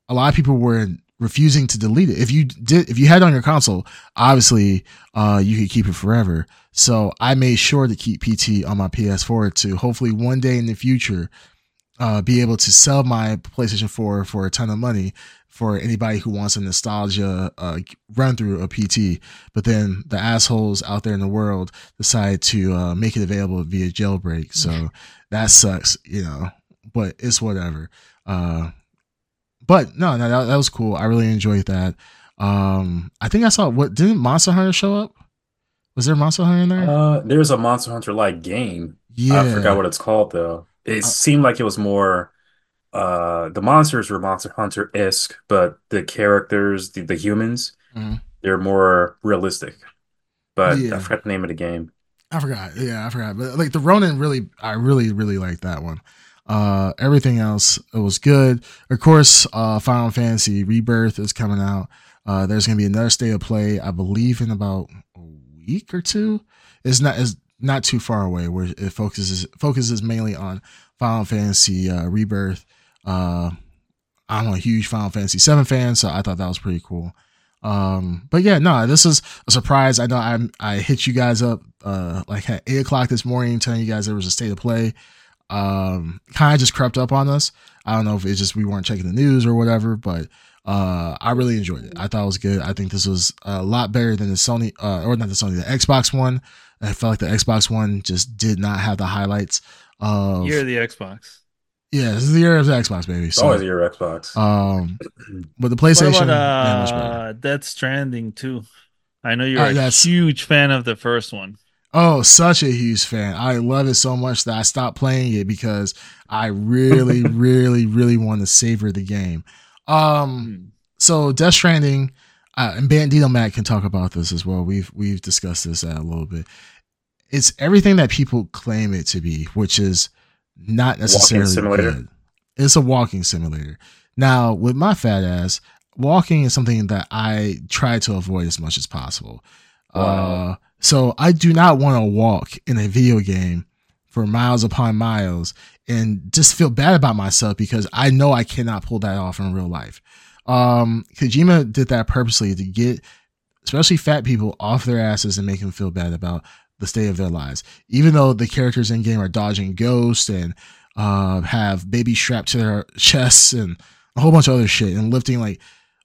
a lot of people were refusing to delete it. If you did, if you had it on your console, obviously uh, you could keep it forever. So I made sure to keep PT on my PS4 to hopefully one day in the future uh, be able to sell my PlayStation 4 for a ton of money for anybody who wants a nostalgia uh, run through a PT. But then the assholes out there in the world decide to uh, make it available via jailbreak. So that sucks, you know. But it's whatever. Uh, but no, no, that, that was cool. I really enjoyed that. Um, I think I saw what didn't Monster Hunter show up? Was there Monster Hunter in there? Uh, there's a Monster Hunter like game. yeah. I forgot what it's called though. It Uh, seemed like it was more uh the monsters were Monster Hunter-esque, but the characters, the, the humans, Mhm. they're more realistic. But Yeah. I forgot the name of the game. I forgot. Yeah, I forgot. But like the Ronin really I really, really liked that one. Uh everything else it was good. Of course, uh Final Fantasy Rebirth is coming out. Uh there's gonna be another state of play, I believe in about a week or two. It's not it's not too far away where it focuses focuses mainly on Final Fantasy uh Rebirth. Uh I'm a huge Final Fantasy 7 fan, so I thought that was pretty cool. Um, but yeah, no, this is a surprise. I know I I hit you guys up uh like at eight o'clock this morning telling you guys there was a state of play. Um, kind of just crept up on us. I don't know if it's just we weren't checking the news or whatever, but uh, I really enjoyed it. I thought it was good. I think this was a lot better than the Sony, uh, or not the Sony, the Xbox One. I felt like the Xbox One just did not have the highlights of. Year of the Xbox. yeah, this is the year of the Xbox, baby. It's So, always your Xbox. um, but the PlayStation, What PlayStation, about yeah, much uh, Death Stranding too? I know you're Uh, a huge fan of the first one. Oh, such a huge fan. I love it so much that I stopped playing it because I really, really, really want to savor the game. Um, Hmm. so Death Stranding, uh, and Bandito Matt can talk about this as well. We've we've discussed this a little bit. It's everything that people claim it to be, which is not necessarily good. It's a walking simulator. Now, with my fat ass, walking is something that I try to avoid as much as possible. Wow. Uh, so I do not want to walk in a video game for miles upon miles and just feel bad about myself because I know I cannot pull that off in real life. Um, Kojima did that purposely to get especially fat people off their asses and make them feel bad about the state of their lives. Even though the characters in game are dodging ghosts and uh, have babies strapped to their chests and a whole bunch of other shit and lifting like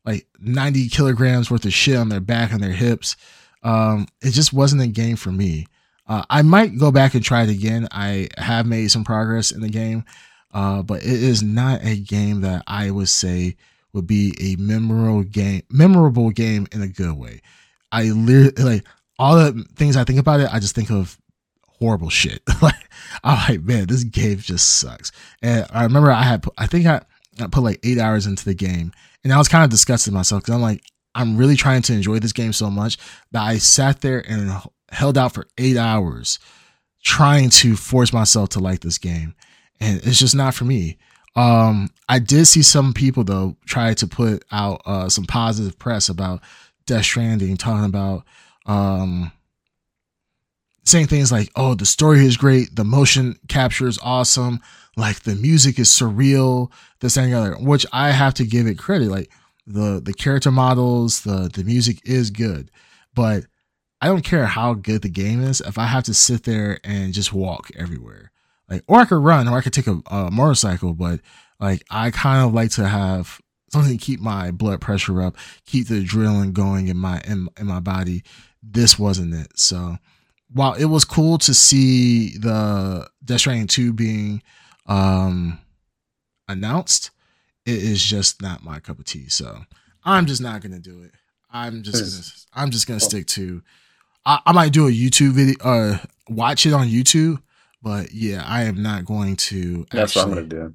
like 90 kilograms worth of shit on their back and their hips. Um, it just wasn't a game for me. Uh, I might go back and try it again. I have made some progress in the game, uh, but it is not a game that I would say would be a memorable game, memorable game in a good way. I literally like all the things I think about it. I just think of horrible shit. like I'm like, man, this game just sucks. And I remember I had, I think I, I put like eight hours into the game, and I was kind of disgusted myself because I'm like, I'm really trying to enjoy this game so much that I sat there and held out for eight hours trying to force myself to like this game. And it's just not for me. Um, I did see some people though try to put out uh, some positive press about Death Stranding, talking about um, saying things like, "Oh, the story is great, the motion capture is awesome, like the music is surreal, this and the other." Which I have to give it credit. Like the the character models, the the music is good, but I don't care how good the game is if I have to sit there and just walk everywhere. Like, or I could run, or I could take a, a motorcycle, but like I kind of like to have something to keep my blood pressure up, keep the adrenaline going in my in, in my body. This wasn't it. So while it was cool to see the Death Stranding 2 being um announced, it is just not my cup of tea. So I'm just not gonna do it. I'm just gonna I'm just gonna stick to I, I might do a YouTube video uh watch it on YouTube, but yeah, I am not going to That's what I'm gonna do.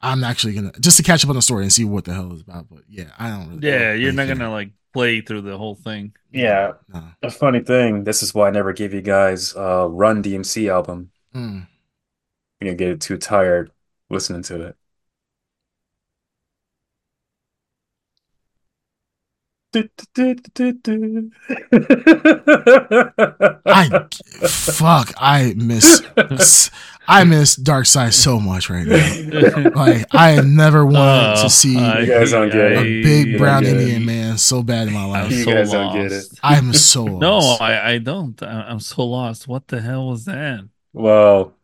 I'm actually gonna just to catch up on the story and see what the hell it's about. But yeah, I don't really. Yeah, really you're not gonna like play through the whole thing. Yeah, No. a funny thing. This is why I never gave you guys uh Run DMC album. Mm. You're gonna get too tired listening to it. I fuck. I miss. I miss Dark Side so much right now. Like I have never wanted Oh, to see I- guys don't get a big brown don't it. Indian man so bad in my I'm life. You so guys lost. don't get it. I'm so lost. No, I, I don't. I'm so lost. What the hell was that? Well,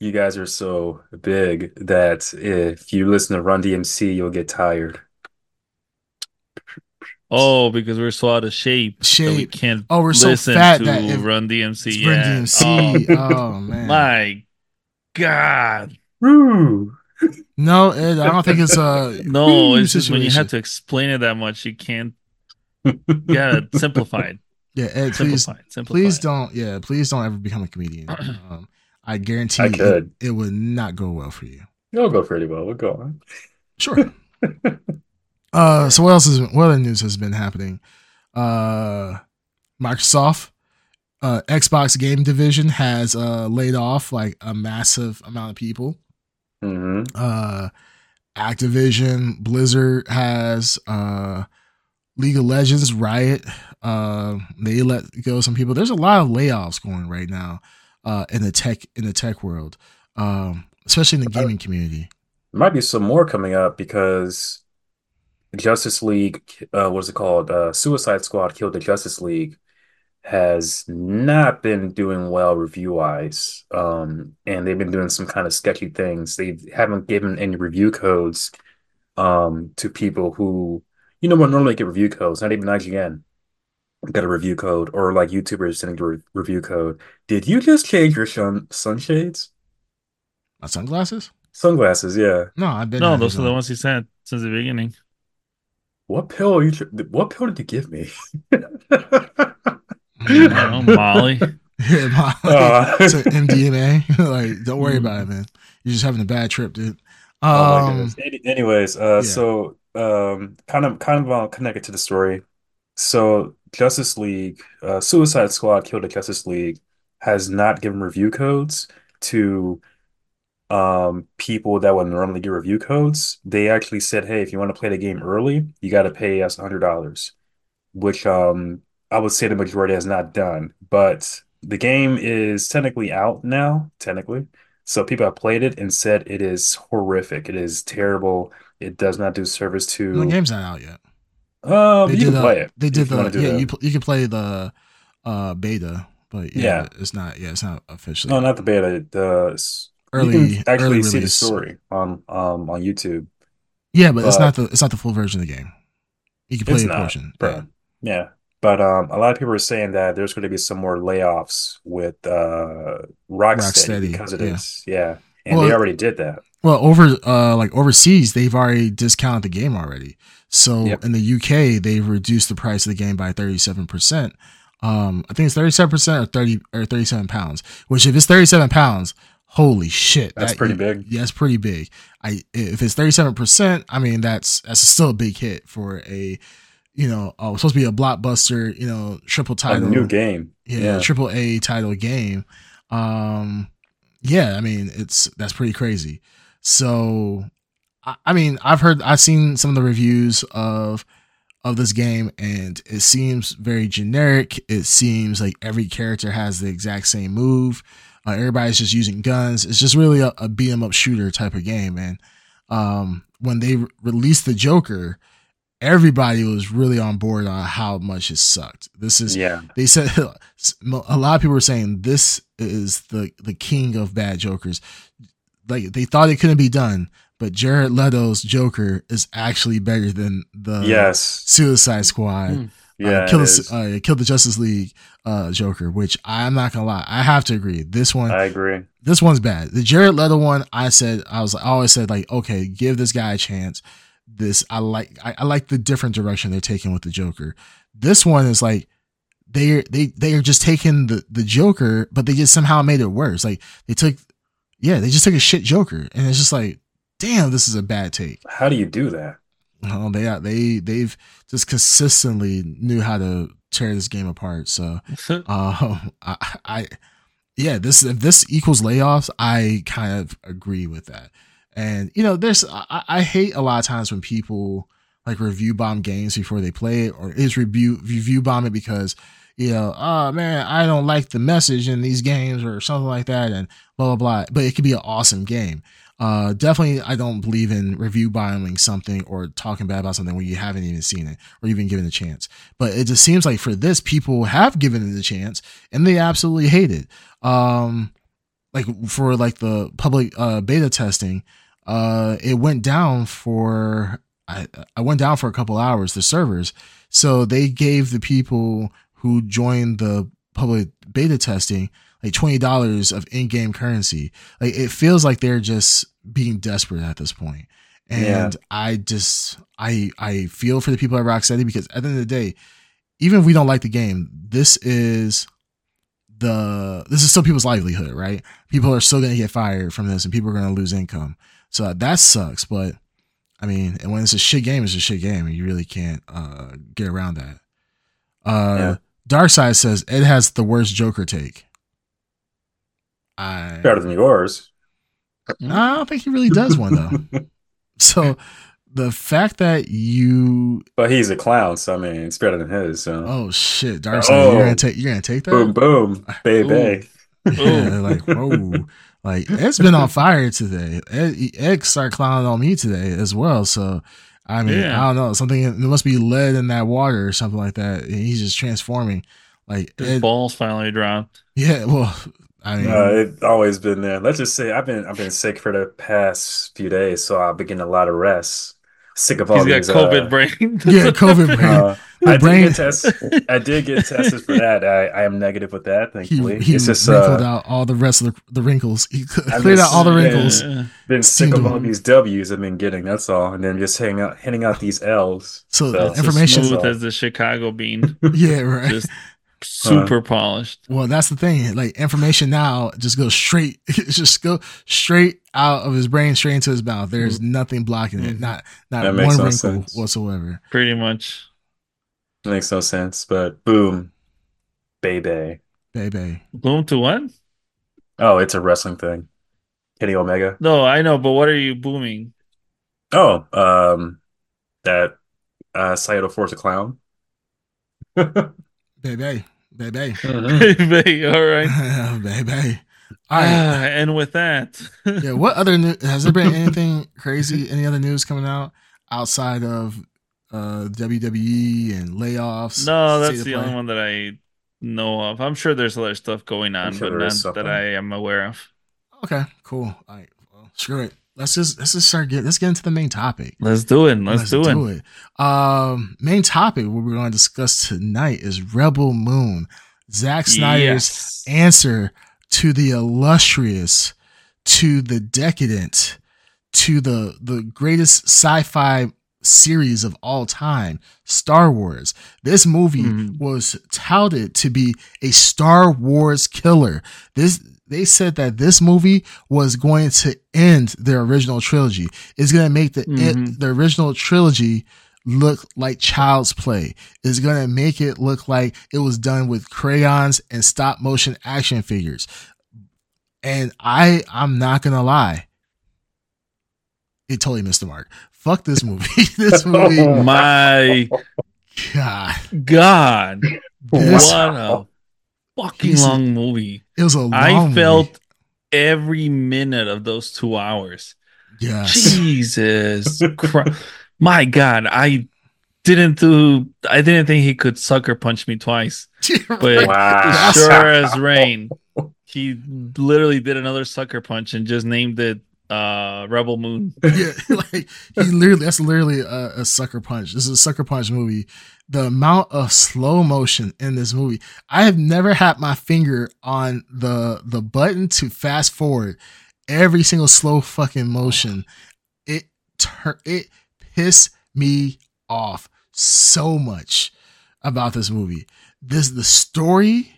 you guys are so big that if you listen to Run DMC, you'll get tired. Oh, because we're so out of shape. that we can't Oh, we're so listen fat to that if- Run DMC. It's yeah. Run DMC. Oh, man. My God. Woo! No, it, I don't think it's a No, it's just when you have to explain it that much, you can't. Yeah, simplified. Yeah, Ed, please, Simplify it, simplify please don't. Yeah, please don't ever become a comedian. Um, I guarantee I it, it would not go well for you. It'll go pretty well. We'll go on. Sure. uh, so what else is what other news has been happening? Uh, Microsoft, uh, Xbox game division has uh laid off like a massive amount of people. hmm uh Activision, Blizzard has uh League of Legends, Riot, uh they let go some people. There's a lot of layoffs going right now uh in the tech in the tech world. Um especially in the gaming community. There might be some more coming up because Justice League, uh, what's it called? Uh, Suicide Squad killed the Justice League has not been doing well review-wise. Um, and they've been doing some kind of sketchy things. They haven't given any review codes um, to people who, you know, would normally get review codes, not even IGN got a review code, or like YouTubers sending a re review code. Did you just change your sun sunshades? My sunglasses? Sunglasses, yeah. No, I've been No, those are the ones he said since the beginning. What pill are you? tr- What pill did you give me? Oh, Molly. Yeah, my, Uh. it's a MDMA. like, don't worry Mm. about it, man. You're just having a bad trip, dude. Oh my Um, goodness. Any- Anyways, uh, yeah. so um, kind of kind of uh, connected to the story. So Justice League, uh, Suicide Squad killed the Justice League has not given review codes to um people that would normally get review codes. They actually said, "Hey, if you want to play the game early, you got to pay us $100," which um I would say the majority has not done. But the game is technically out now, technically. So people have played it and said it is horrific. It is terrible. It does not do service to. the game's not out yet. Um, They you can uh, play it They did the want yeah. the. You you can play the uh beta, but yeah, Yeah. it's not. Yeah, it's not officially No, not the beta. The s- you early. can actually early see the release. story on um on YouTube. Yeah, but, it's not the it's not the full version of the game. You can play a not, portion. bro. Yeah. Yeah. But um, a lot of people are saying that there's going to be some more layoffs with uh Rocksteady Rocksteady, because of yeah. this. Yeah. And Well, they already did that. Well, over uh like overseas, they've already discounted the game already. So Yep. in the UK, they've reduced the price of the game by thirty seven percent. Um, I think it's thirty seven percent or thirty or thirty seven pounds. Which if it's thirty seven pounds, holy shit, That's that- pretty big. Yeah, it's pretty big. I if it's thirty seven percent, I mean that's that's still a big hit for a you know uh, supposed to be a blockbuster, you know, triple A title new game. yeah, Yeah. triple A title game. Um, yeah, I mean it's that's pretty crazy. So, I, I mean, I've heard, I've seen some of the reviews of of this game, and it seems very generic. It seems like every character has the exact same move. Uh, everybody's just using guns. It's just really a, a beat 'em up shooter type of game. And um, when they re- released the Joker, everybody was really on board on how much it sucked. This is Yeah. they said a lot of people were saying this is the the king of bad jokers like they thought it couldn't be done but jared leto's joker is actually better than the Yes. suicide squad Hmm. Yeah. uh, kill the, uh, kill the justice league uh joker which i'm not gonna lie i have to agree this one I agree. this one's bad. The Jared Leto one, I said, I was, I always said like, okay, give this guy a chance. This, I like, I, I like the different direction they're taking with the Joker. This one is like, they they they are just taking the the Joker, but they just somehow made it worse. Like they took, yeah, they just took a shit Joker, and it's just like, damn, this is a bad take. How do you do that? Oh, they they they've just consistently knew how to tear this game apart. So um, I, I, yeah, this if this equals layoffs, I kind of agree with that. And you know, there's I, I hate a lot of times when people like review bomb games before they play it, or is review review bomb it because you know, oh man, I don't like the message in these games or something like that, and blah blah blah. But it could be an awesome game. Uh, definitely, I don't believe in review bombing something or talking bad about something when you haven't even seen it or even given a chance. But it just seems like for this, people have given it a chance and they absolutely hate it. Um, like for like the public uh, beta testing, uh, it went down for I, I went down for a couple hours the servers. So they gave the people who joined the public beta testing like twenty dollars of in-game currency. Like it feels like they're just being desperate at this point. And Yeah. I just I I feel for the people at Rocksteady because at the end of the day, even if we don't like the game, this is the this is still people's livelihood, right? People are still gonna get fired from this, and people are gonna lose income. So that sucks. But I mean, and when it's a shit game, it's a shit game, and you really can't uh, get around that. Uh, Yeah. Darkseid says Ed has the worst Joker take. I Better than yours. I don't think he really does one though. so the fact that you But he's a clown, so I mean, it's better than his. So oh shit, Darkseid, Oh. you're gonna take you're gonna take that? boom, boom, baby. Yeah, like whoa, like it's been on fire today. Ed, Ed started clowning on me today as well. So I mean, Yeah. I don't know something. There must be lead in that water or something like that. And he's just transforming. Like His Ed, balls finally dropped. yeah. Well, I mean, Uh, it's always been there. Let's just say I've been I've been sick for the past few days, so I've been getting a lot of rest. Sick of all He's got these. COVID uh, brain. yeah, COVID brain. uh, I brain- did get tested. I did get tested for that. I, I am negative with that. Thankfully, he it's just wrinkled uh, out all the rest of the, the wrinkles. He I cleared out all the wrinkles. Yeah. been sick of all them. these W's I've been getting. That's all, and then just hitting out hitting out these L's. So, So- information. Smooth So- as the Chicago bean. Yeah, right. Just super polished. Well, that's the thing. Like information now just goes straight, just go straight out of his brain, straight into his mouth. There's nothing blocking it. Mhm. Not not That one no wrinkle sense. whatsoever. Pretty much. Makes no sense, but boom, baby. Baby. Boom to what? Oh, it's a wrestling thing. Kenny Omega. No, I know, but what are you booming? Oh, um, that uh, Saito Force a clown. Baby. Baby. Baby, all right. baby. All right. Ah, and with that, Yeah. What other news has there been anything crazy? Any other news coming out outside of uh WWE and layoffs? no, that's the play? only one that I know of. I'm sure there's other stuff going on, sure but there is not that. I am aware of. Okay, cool. All right. Well, screw it. Let's just let's just start get let's get into the main topic. Let's do it. Let's, do, it. it. Um, main topic what we're going to discuss tonight is Rebel Moon, Zack Snyder's Yes. answer to the illustrious, to the decadent, to the the greatest sci-fi series of all time, Star Wars. This movie Mhm. was touted to be a Star Wars killer. This they said that this movie was going to end their original trilogy. It's going to make the Mhm. the original trilogy look like child's play. It's going to make it look like it was done with crayons and stop motion action figures. And I I'm not going to lie. It totally missed the mark. Fuck this movie. this movie, My God. God, This, what a fucking long movie. It was a long I movie. felt every minute of those two hours. yes. Jesus Christ. My God, I didn't do I didn't think he could sucker punch me twice. But Wow. sure as rain. He literally did another sucker punch and just named it uh Rebel Moon. yeah, like he literally that's literally a, a sucker punch. This is a sucker punch movie. The amount of slow motion in this movie, I have never had my finger on the the button to fast forward every single slow fucking motion. It tur- it pissed me off so much about this movie. This the story.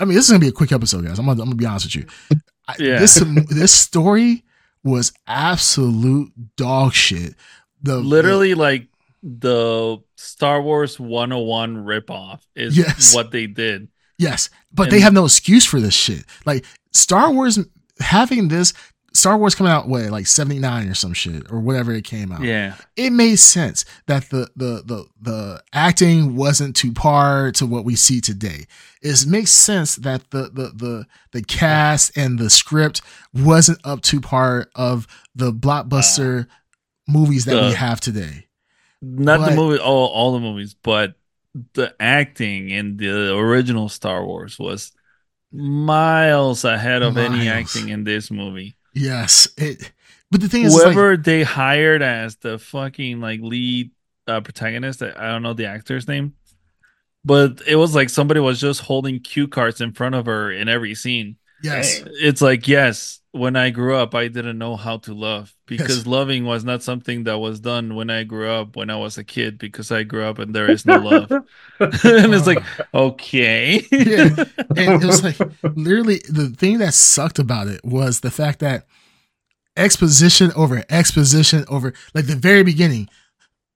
I mean, this is gonna be a quick episode, guys. I'm gonna, I'm gonna be honest with you. I, Yeah. This this story was absolute dog shit. The Literally like the Star Wars 101 ripoff is Yes. what they did. yes, but they have no excuse for this shit. Like Star Wars having this Star Wars coming out what like 79 or some shit or whatever it came out. Yeah. It made sense that the the the the acting wasn't to par to what we see today. It makes sense that the the the the cast and the script wasn't up to par of the blockbuster uh, movies that we have today. Not But- the movie all all the movies, but the acting in the original Star Wars was miles ahead of any acting in this movie. Yes, it. But the thing is, it's like- Whoever they hired as the fucking like lead uh, protagonist, I don't know the actor's name, but it was like somebody was just holding cue cards in front of her in every scene. Yes. It's like, yes, when I grew up, I didn't know how to love because Yes. loving was not something that was done when I grew up, when I was a kid, because I grew up and there is no love. and it's like, okay. Yeah. and it was like literally the thing that sucked about it was the fact that exposition over exposition over like the very beginning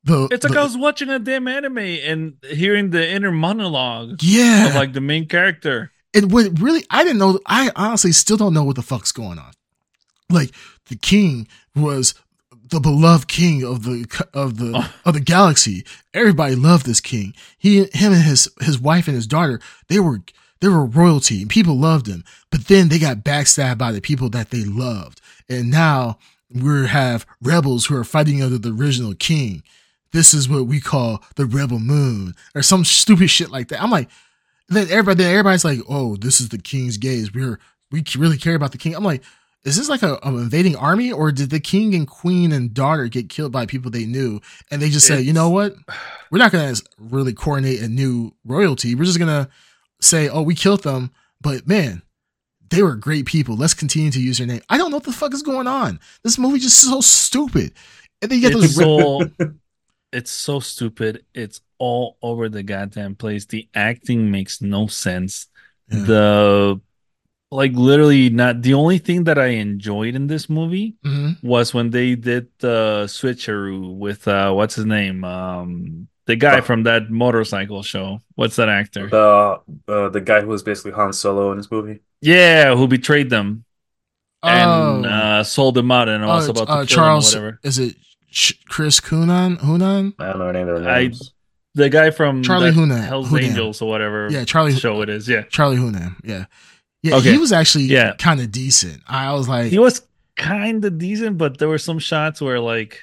the, It's like the- I was watching a damn anime and hearing the inner monologue yeah of like the main character. And what really I didn't know I honestly still don't know what the fuck's going on. Like the king was the beloved king of the of the Oh. of the galaxy. Everybody loved this king. He him and his his wife and his daughter they were they were royalty and people loved him. But then they got backstabbed by the people that they loved. And now we have rebels who are fighting under the original king. This is what we call the rebel moon or some stupid shit like that. I'm like then everybody then everybody's like oh this is the king's gaze. We're we really care about the king. I'm like is this like a, an invading army or did the king and queen and daughter get killed by people they knew? And they just said you know what? We're not to really coordinate a new royalty. We're just to say oh we killed them. But man they were great people. Let's continue to use their name. I don't know what the fuck is going on. This movie just so stupid. And then you get It's those so it's so stupid. It's all over the goddamn place. The acting makes no sense. Yeah. The like literally not the only thing that I enjoyed in this movie Mhm. was when they did the switcheroo with uh what's his name? Um the guy Oh. from that motorcycle show. What's that actor? The uh, the guy who was basically Han Solo in this movie. Yeah, who betrayed them and Oh. uh sold them out and Uh, was about to uh, kill Charles, them whatever. is it Ch- Chris Hunan? Hunan? I don't know any of their I- names. The guy from Charlie Hunnam. Hell's Hunnam. Angels or whatever Yeah, Charlie. show it is. Yeah. Charlie Hunnam. Yeah, yeah. Okay. He was actually Yeah. kind of decent. I was like, he was kind of decent, but there were some shots where like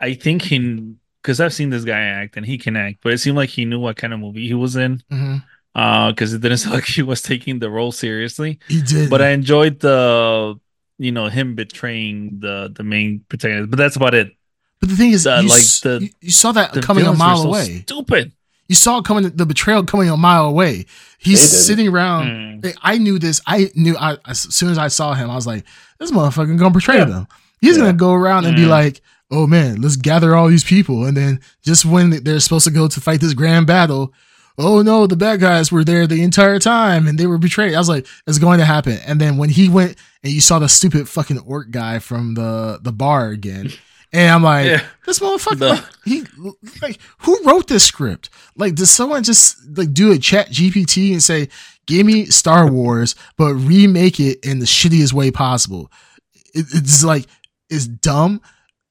I think he because I've seen this guy act and he can act, but it seemed like he knew what kind of movie he was in. mhm. Uh, because it didn't sound like he was taking the role seriously. he did. But I enjoyed the you know him betraying the the main protagonist, but that's about it. But the thing is, the- you, like the- you, you saw that The coming a mile so away. Stupid. You saw it coming, the betrayal coming a mile away. He's sitting around. Mm. I knew this. I knew. I as soon as I saw him, I was like, "This motherfucker gonna betray Yeah. them. He's Yeah. gonna go around and be Mm. like, oh man, let's gather all these people.' And then just when they're supposed to go to fight this grand battle, oh no, the bad guys were there the entire time and they were betrayed. I was like, it's going to happen. And then when he went and you saw the stupid fucking orc guy from the the bar again, and I'm like, Yeah. this motherfucker, The- like, he like who wrote this script? Like, did someone just like do a chat GPT and say, give me Star Wars, but remake it in the shittiest way possible? It, it's like it's dumb.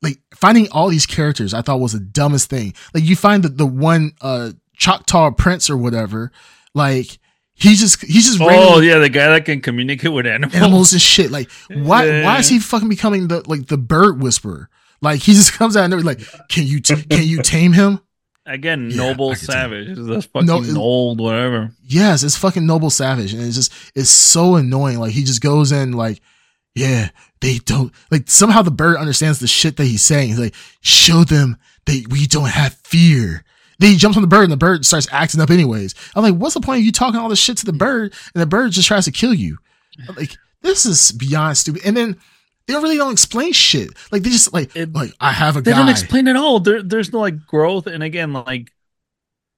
Like finding all these characters, I thought was the dumbest thing. Like you find the the one uh Choctaw Prince or whatever, like he just he's just Oh yeah, the guy that can communicate with animals. animals and shit. Like why why is he fucking becoming the like the bird whisperer? Like he just comes out and they're like, can you t- can you tame him? Again, Yeah, noble savage. That's fucking No, it- old, whatever. Yes, it's fucking Noble Savage, and it's just it's so annoying. Like he just goes in like, yeah, they don't like somehow the bird understands the shit that he's saying. He's like, show them that we don't have fear. Then he jumps on the bird, and the bird starts acting up anyways. I'm like, what's the point of you talking all this shit to the bird, and the bird just tries to kill you? Like this is beyond stupid. And then they don't really don't explain shit. Like they just like It- like I have a They guy. don't explain at all. There, there's no like growth. And again, like,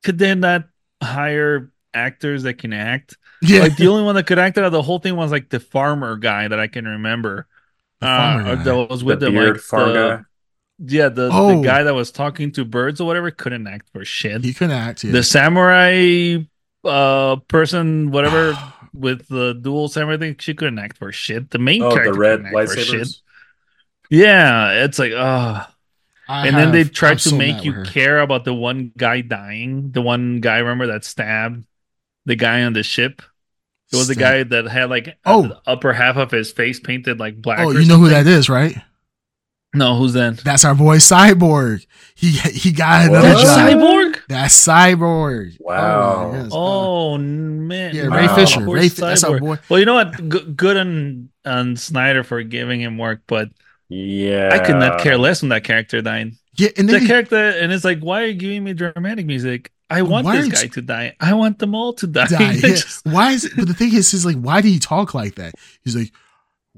could they not hire actors that can act? yeah, Like the only one that could act out of the whole thing was like the farmer guy that I can remember. The farmer uh, guy. that was with them, beard like farm the. Yeah, the, Oh. the guy that was talking to birds or whatever couldn't act for shit. he can act. Yeah. The samurai uh person, whatever, with the duels and everything, she couldn't act for shit. The main Oh, character the red couldn't for shit. lightsabers. Yeah, it's like, ah. I and then they have- tried to so make you care about the one guy dying. The one guy, remember that stabbed the guy on the ship? It was the guy that had like Oh. the upper half of his face painted like black. Oh, you know who that is, right? No, who's that? That's our boy Cyborg. He he got another What? That's job. Cyborg. That's Cyborg. Wow. Oh, my. Oh man, yeah, Wow. Ray Fisher. Ray, Fi- that's our boy. Well, you know what? G- good on on Snyder for giving him work, but Yeah. I could not care less when that character died. Yeah, and The he, character, and it's like, why are you giving me dramatic music? I want this guy to die. I want them all to die. die. Yeah. Why is it? But the thing is, is like, why do he talk like that? He's like,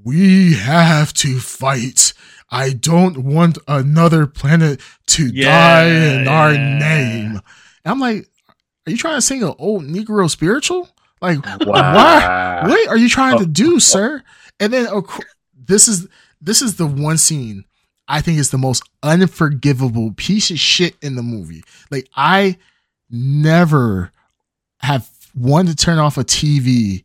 we have to fight. I don't want another planet to Yeah, die in our name. And I'm like, are you trying to sing an old Negro spiritual? Like, Wow. what are you trying to Oh. do, sir? And then of cour- this is this is the one scene I think is the most unforgivable piece of shit in the movie. Like I never have wanted to turn off a TV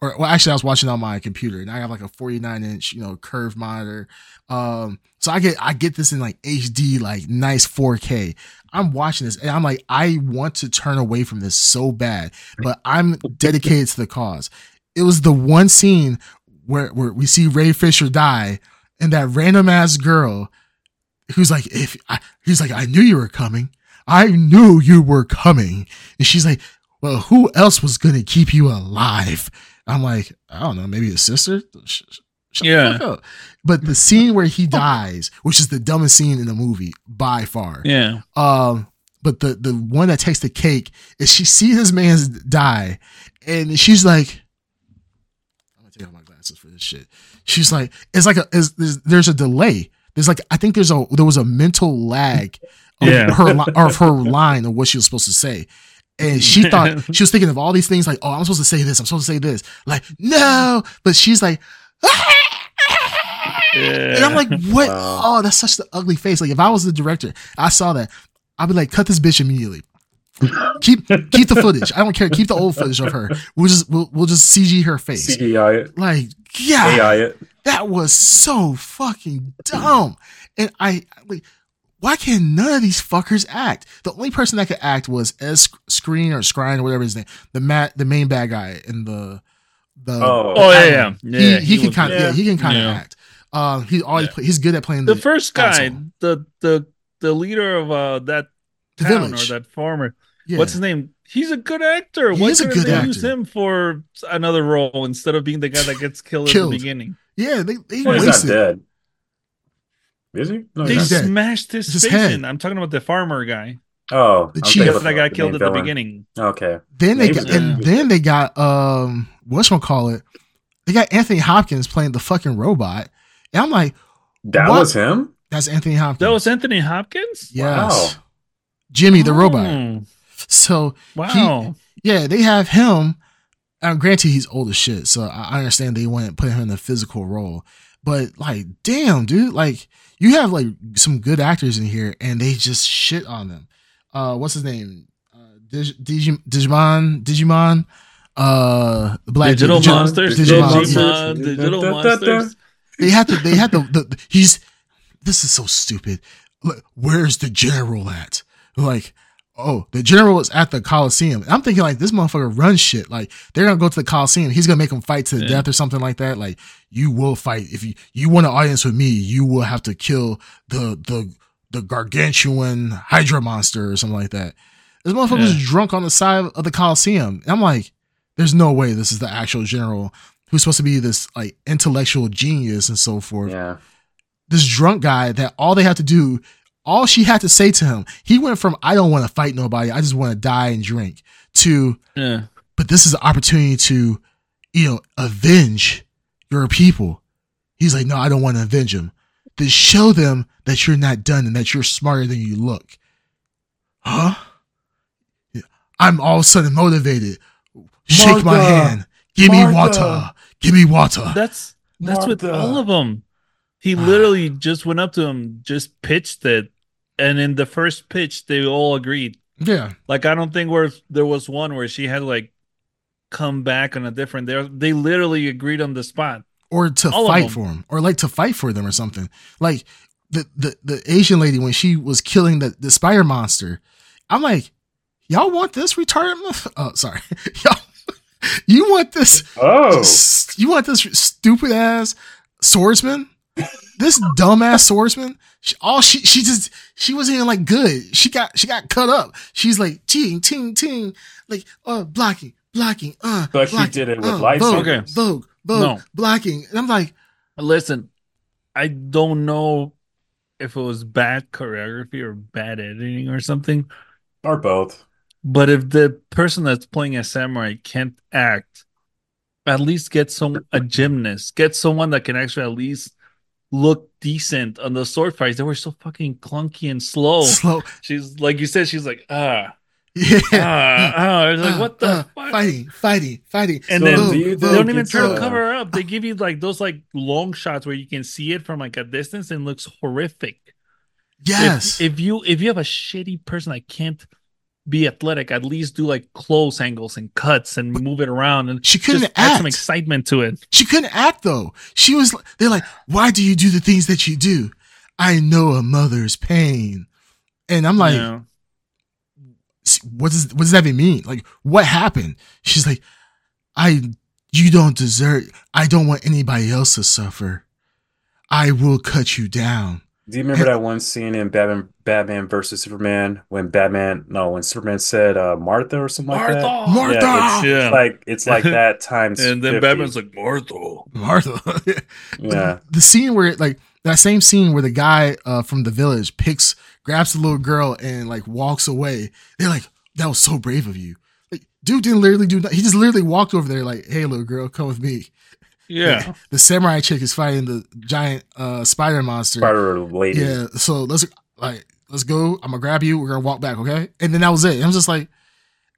or well actually I was watching on my computer and I have like a 49 inch, you know, curved monitor. Um so I get I get this in like HD like nice 4K. I'm watching this and I'm like I want to turn away from this so bad, but I'm dedicated to the cause. It was the one scene where where we see Ray Fisher die and that random ass girl who's like if I, he's like I knew you were coming. I knew you were coming. And she's like, "Well, who else was going to keep you alive?" I'm like, "I don't know, maybe his sister?" Sh- sh- shut Yeah. But the scene where he dies, which is the dumbest scene in the movie by far. yeah. Um, but the the one that takes the cake is she sees this man die, and she's like, "I'm gonna take off my glasses for this shit." She's like, "It's like a is there's, there's a delay. There's like I think there's a there was a mental lag of Yeah. her or of her line of what she was supposed to say." And she thought she was thinking of all these things like, oh, I'm supposed to say this, I'm supposed to say this. Like, no, but she's like, and I'm like, what? Wow. Oh, that's such the ugly face. Like, if I was the director, I saw that, I'd be like, cut this bitch immediately. keep keep the footage. I don't care. Keep the old footage of her. We'll just we'll, we'll just CG her face. CGI it, Like, yeah, AI it. that was so fucking dumb. And I like, why can none of these fuckers act? The only person that could act was S Screen or Scrine or whatever his name, the mat, the main bad guy in the the. Oh, Oh yeah, yeah. He, yeah he, can kind of yeah. yeah. he can kind of Yeah. act. Um, he always Yeah. play, he's good at playing the the, first guy, asshole. the the the leader of uh that The town village. or that farmer. yeah. What's his name? He's a good actor. He Why is a couldn't good they use him for another role instead of being the guy that gets killed, at Killed. the beginning? yeah, they they Well, he's not wasted. dead. Is he? No, They he's smashed his, His face head. in. I'm talking about the farmer guy. Oh, The I'm chief. thinking That's of that got killed main at the beginning. Okay. Then they got, was and then they got um what's call it? They got Anthony Hopkins playing the fucking robot, and I'm like, That What? was him? that's Anthony Hopkins. That was Anthony Hopkins. yes, Wow. Jimmy the robot. Oh, So Wow. yeah, they have him. Um, granted, he's old as shit, so I I understand they want to put him in a physical role. But like, damn, dude, like you have like some good actors in here, and they just shit on them. Uh, what's his name? Uh, Dig- Digi- Digimon, Digimon, uh, the black digital dude, monsters. Digimon, Digimon. yeah. Digital Da, da, da, da. monsters. They had to. They had to. The, he's. This is so stupid. Where's the general at? Like, oh, the general is at the Coliseum. I'm thinking like this motherfucker runs shit. Like they're gonna go to the Coliseum. He's gonna make them fight to Yeah. death or something like that. Like you will fight if you you want an audience with me. You will have to kill the the the gargantuan Hydra monster or something like that. This motherfucker was drunk on the side of the Coliseum. And I'm like, there's no way this is the actual general who's supposed to be this like intellectual genius and so forth Yeah. this drunk guy that all they have to do, all she had to say to him, he went from I don't want to fight nobody, I just want to die and drink to Yeah. but this is an opportunity to, you know, avenge your people. He's like, no, I don't want to avenge them. To show them that you're not done and that you're smarter than you look. Huh? I'm all of a sudden motivated. Shake my hand. Give me water. Give me water. That's that's with all of them. He ah. literally just went up to him, just pitched it, and in the first pitch, they all agreed. yeah. Like I don't think where there was one where she had like come back on a different. They they literally agreed on the spot. or to All fight for him, or like to fight for them or something. Like the the the Asian lady when she was killing the the spider monster, I'm like, y'all want this retarded? motherf- Oh, sorry, y'all. You want this? Oh. You want this stupid ass swordsman? This dumbass swordsman? She, all she she just she wasn't even like good. She got she got cut up. She's like ting ting ting, like uh blocking blocking uh. But she did it with uh, lightsabers. Vogue, Okay. Vogue, Vogue, No. blocking. And I'm like, Listen, I don't know if it was bad choreography or bad editing or something, Or both. But if the person that's playing a samurai can't act, at least get some a gymnast, get someone that can actually at least look decent on the sword fights. They were so fucking clunky and slow. Slow. She's like you said, she's like ah Yeah. ah ah. It's like Uh, what the uh, fuck? Fighting, fighting, fighting. And So then do you they think don't even try to uh, cover up. They give you like those like long shots where you can see it from like a distance and it looks horrific. If- yes. If, you if you have a shitty person that can't be athletic, at least do like close angles and cuts and move it around and she couldn't just add some excitement to it. She couldn't act though. She was. They're like, why do you do the things that you do? I know a mother's pain, and I'm like, Yeah. what does what does that even mean? Like, what happened? She's like, I, you don't deserve. I don't want anybody else to suffer. I will cut you down. Do you remember that one scene in Batman Batman versus Superman when Batman no when Superman said uh, Martha or something like that? Martha! Yeah, it's, Yeah. like it's like that times and then 50. Batman's like Martha. Martha. yeah. the scene where like that same scene where the guy uh, from the village picks grabs the little girl and like walks away they're like that was so brave of you like dude didn't literally do that he just literally walked over there like hey little girl come with me Yeah. the samurai chick is fighting the giant uh spider monster. Spider Lady. yeah so let's like let's go. I'm gonna grab you. We're gonna walk back okay? And then that was it. And i'm just like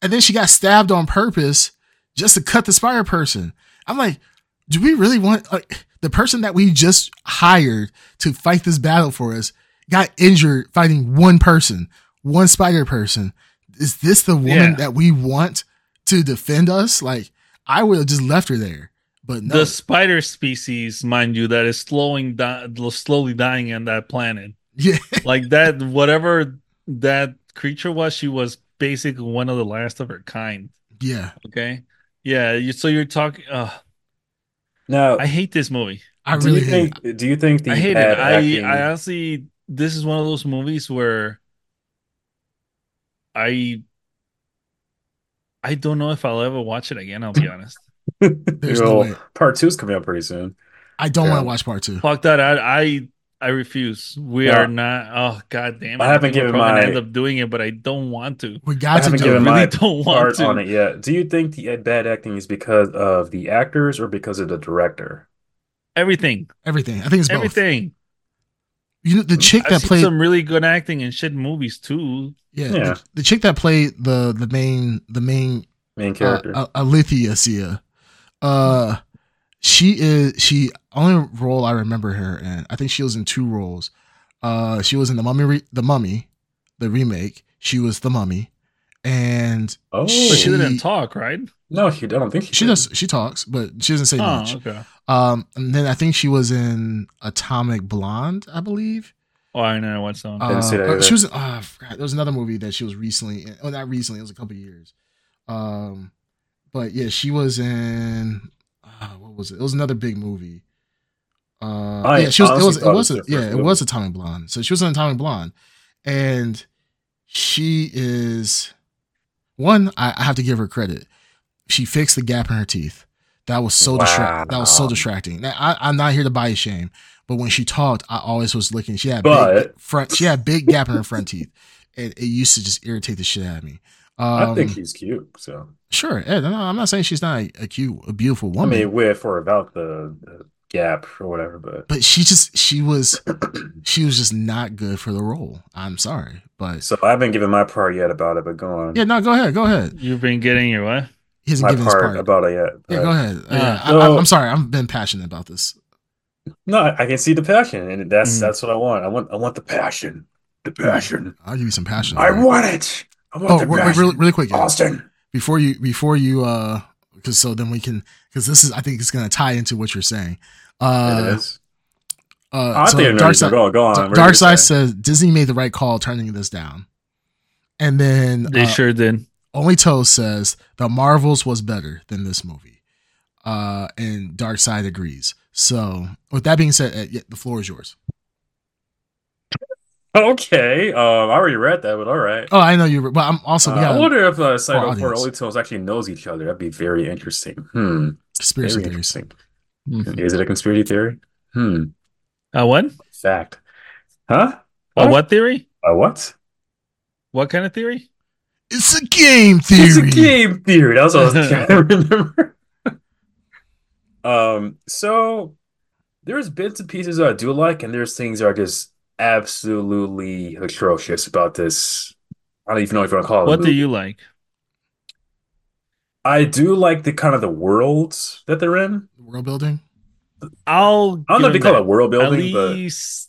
and then she got stabbed on purpose just to cut the spider person. I'm like do we really want like the person that we just hired to fight this battle for us got injured fighting one person one spider person. Is this the woman Yeah. that we want to defend us? Like i would have just left her there but no The spider species, mind you, that is slowing down, slowly dying on that planet. yeah Like that, whatever that creature was, she was basically one of the last of her kind. yeah Okay. Yeah. You, so you're talking. Uh, Now, I hate this movie. i do really you hate think do you think the I hate it. bad I, I honestly, this is one of those movies where I, I don't know if I'll ever watch it again. I'll be honest. There's no Well, way. part two's coming out pretty soon. i don't Yeah. want to watch part two Fuck that. I, I, I refuse. We Yeah. are not. Oh god damn it! I haven't think we're given gonna my- end up doing it, but I don't want to. we I got to haven't do given it I my really don't want part to. on it yet. Do you think the bad acting is because of the actors or because of the director? Everything, everything i think it's both everything. you know the chick I've that played some really good acting in shit movies too. Yeah, Yeah. The, the chick that played the the main the main Main uh, character. uh, Alithia Sia, uh, she is she only role I remember her in. I think she was in two roles. Uh, she was in the Mummy, re- the Mummy, the remake. She was the Mummy, and oh, But she She- didn't talk, right? no, she. I don't think she. she did. does she talks, but she doesn't say Oh, much. okay. Um, and then I think she was in Atomic Blonde, I believe. Oh, I know what song. Uh, Didn't see that uh, either. she was. Uh, I forgot. There was another movie that she was recently. In, oh, not recently. It was a couple years. Um, but yeah, she was in. Uh, what was it? It was another big movie. Uh, I yeah, she was. It was. It was. A, yeah, first it was Atomic Blonde. So she was in Atomic Blonde, and she is one. I, I have to give her credit. She fixed the gap in her teeth. That was so distract. That was so distracting. Now, I, I'm not here to buy body shame, but when she talked, I always was looking. She had big front. She had big gap in her front teeth, and it used to just irritate the shit out of me. Um, I think she's cute. So sure. Yeah, no, I'm not saying she's not a, a cute, a beautiful woman. I mean, with or about the, the gap or whatever, but but she just she was she was just not good for the role. I'm sorry, but so I haven't given my part yet about it. But go on. yeah, no, go ahead, go ahead. You've been getting your what? He hasn't my given his part, part. about it yet. yeah, go ahead. Uh, yeah, I, so- I'm sorry. I've been passionate about this. No, I I can see the passion, and that's Mm. that's what I want. I want I want the passion. The passion. I'll give you some passion. I man. want it. I want Oh, the wait, wait, really, really quick, yeah. Austin. before you before you uh because so then we can because this is I think it's gonna tie into what you're saying. it Uh, is. uh I so think Dark Side, you're. Go on. Dark What are you Side says Disney made the right call turning this down, and then They uh, sure did. Only Toe says the Marvels was better than this movie, uh, and Dark Side agrees. So with that being said, uh, yeah, the floor is yours. Okay. Um, I already read that, but all right. Oh, I know you, but I'm also Uh, we I wonder if uh, Saito audience. for Only actually knows each other. That'd be very interesting. Hmm. conspiracy Very theories. interesting. Mhm. Is it a conspiracy theory? Hmm. Uh, what? Fact. Huh? A what theory? A what? What kind of theory? It's a game theory. It's a game theory. That's what I was trying to remember. um, so there's bits and pieces I do like, and there's things that are just absolutely atrocious about this. I don't even know if you want to call it. a What do movie. you like? I do like the kind of the worlds that they're in. World building. I'll I don't know if they call it world that. At building, but it's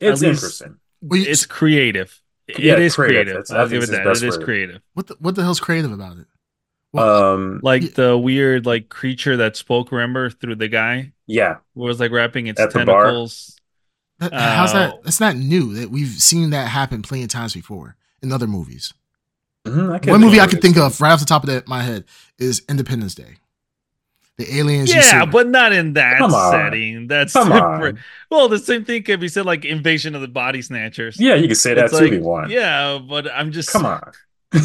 at least- interesting. Well, you- it's creative. Yeah, it is creative. creative. That's- I I'll give it it's that. best It is word. creative. what the, what the hell's creative about it? Um, Like Yeah. the weird like creature that spoke, remember, through the guy yeah, who was like wrapping its At the tentacles. That, how's that? Oh. That's not new. That we've seen that happen plenty of times before in other movies. Mhm, One movie I think can think of right off the top of the, my head is Independence Day. The aliens. you Yeah, see- but not in that Come on. setting. That's Come on. Well, the same thing could be said like Invasion of the Body Snatchers. Yeah, you can say that It's too like, if you want. Yeah, but I'm just Come on. The,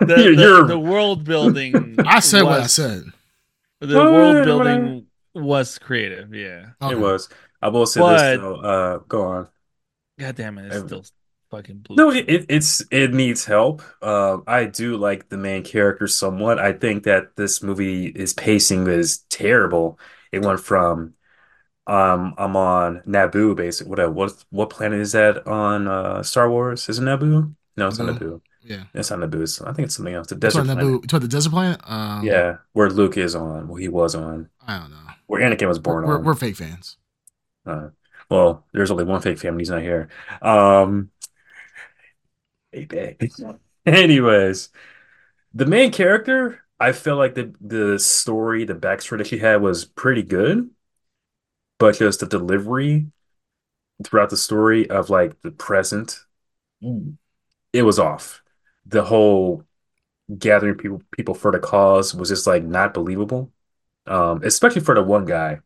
you're, the- you're- the world building. I said what I said. The Well, world whatever. building was creative. Yeah. Okay. it was. I will say But- this though. Uh, go on. God damn it! It's I- still fucking blue. No, it, it- it's it needs help. Um, I do like the main character somewhat. I think that this movie is pacing is terrible. It went from um I'm on Naboo basically. What what what planet is that on uh Star Wars? Is it Naboo? No, it's not Naboo. Naboo. Yeah. It's not Naboo. It's, I think it's something else. The That's desert what planet. Naboo. You talking the desert planet? Um, Yeah, where Luke is on. Well, he was on. I don't know. Where Anakin was We're, born we're, on. we're fake fans. Uh, well, there's only one fake family. He's not here. Um. Anyways, the main character, I felt like the the story, the backstory that she had was pretty good, but just the delivery throughout the story of like the present, it was off. The whole gathering people people for the cause was just like not believable. Um, especially for the one guy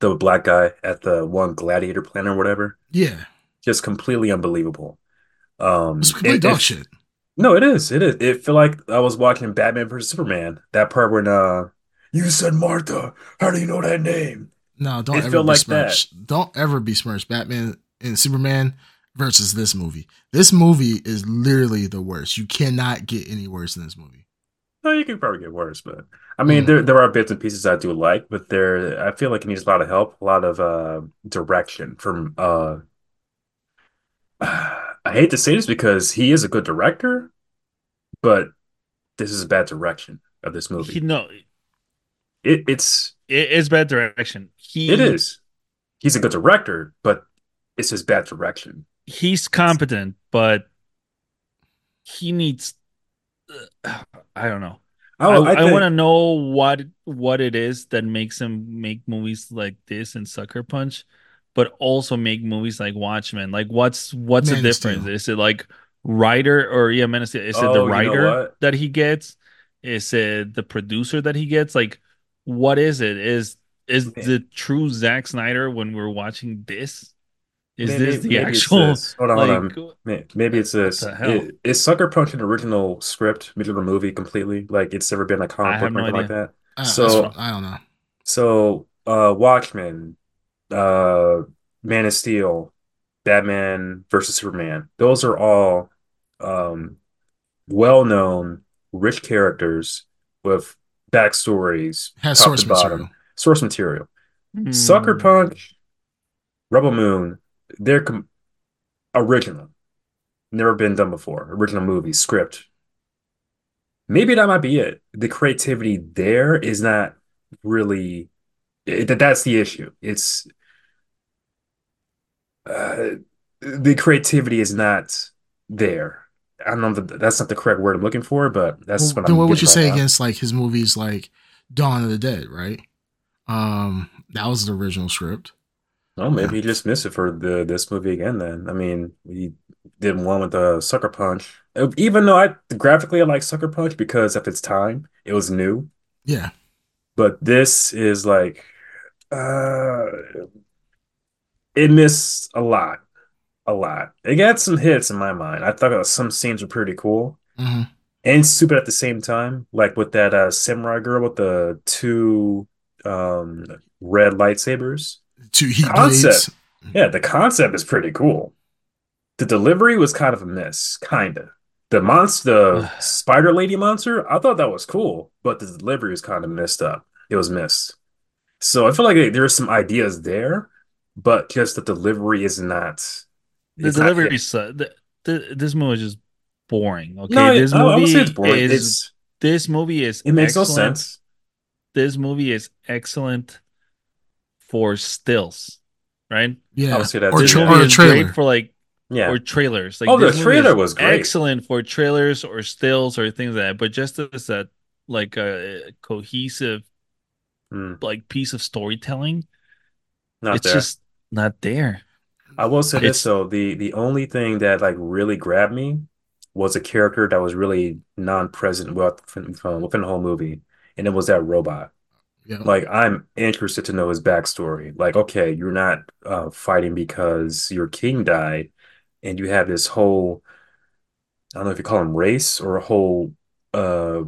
the black guy at the one gladiator planet or whatever. Yeah. Just completely unbelievable. Um, It's complete it- dog it- shit. No, it is. It is. It feel like I was watching Batman versus Superman. That part when uh, you said Martha. How do you know that name? No, don't It ever felt like that. Don't ever besmirch Batman and Superman versus this movie. This movie is literally the worst. You cannot get any worse than this movie. No, you can probably get worse, but I mean, Mm. there there are bits and pieces I do like, but there I feel like it needs a lot of help, a lot of uh direction from uh. I hate to say this because he is a good director, but this is a bad direction of this movie. He no, It, it's it is bad direction. He it is. He's a good director, but it's his bad direction. He's competent, but he needs. I don't know. I, Oh, I, think- want to know what what it is that makes him make movies like this and Sucker Punch, but also make movies like Watchmen. Like, what's what's Man the difference? Steel. Is it like writer or yeah, Man of Steel? Is it Oh, the you know writer that he gets? Is it the producer that he gets? Like, what is it? Is is Man. the true Zack Snyder when we're watching this? Is Maybe- this the maybe actual this. Hold on, hold on. Maybe it's this. the hell? Is, is Sucker Punch an original script, original movie completely? Like it's never been a comic book have or no anything like that? Uh, So- I don't know. So, uh, Watchmen, uh, Man of Steel, Batman versus Superman, those are all um, well-known, rich characters with backstories, Has source material. source material. hmm, Sucker Punch, Rebel Moon, they're com original. Never been done before. Original movie, script. Maybe that might be it. The creativity there is not really that. that's the issue. It's uh, the creativity is not there. I don't know that- that's not the correct word I'm looking for, but that's Well, what then I'm what would you right say now. against like his movies like Dawn of the Dead, right? Um, that was the original script. Well, maybe he just missed it for the this movie again. Then I mean, we did one with the Sucker Punch. Uh, Even though I graphically I like Sucker Punch because of its time, it was new. Yeah. But this is like, uh, it missed a lot, a lot. It got some hits in my mind. I thought uh, some scenes were pretty cool hmm and stupid at the same time. Like with that uh, samurai girl with the two um red lightsabers. Two heat Concept. blades. Yeah, the concept is pretty cool. The delivery was kind of a miss, kinda. The monster, the spider lady monster, I thought that was cool, but the delivery was kind of messed up. It was missed. So I feel like there's some ideas there, but just the delivery is not. The it's not delivery is uh, the, the, this movie is just boring. Okay, No, this I, I would movie say it's boring. is It's this movie is it makes excellent. no sense. This movie is excellent for stills, right? Yeah, I would say that or, too, tra- or a Movie great trailer. for like Yeah, or trailers. Like Oh, the trailer was great. excellent for trailers or stills or things like that. But just as a like a cohesive Mm, like piece of storytelling, not it's there. just not there. I will say It's- this though, the the only thing that like really grabbed me was a character that was really non-present within, within the whole movie, and it was that robot. Yeah. Like I'm interested to know his backstory. Like, okay, you're not uh, fighting because your king died, and you have this whole I don't know if you call them race or a whole uh,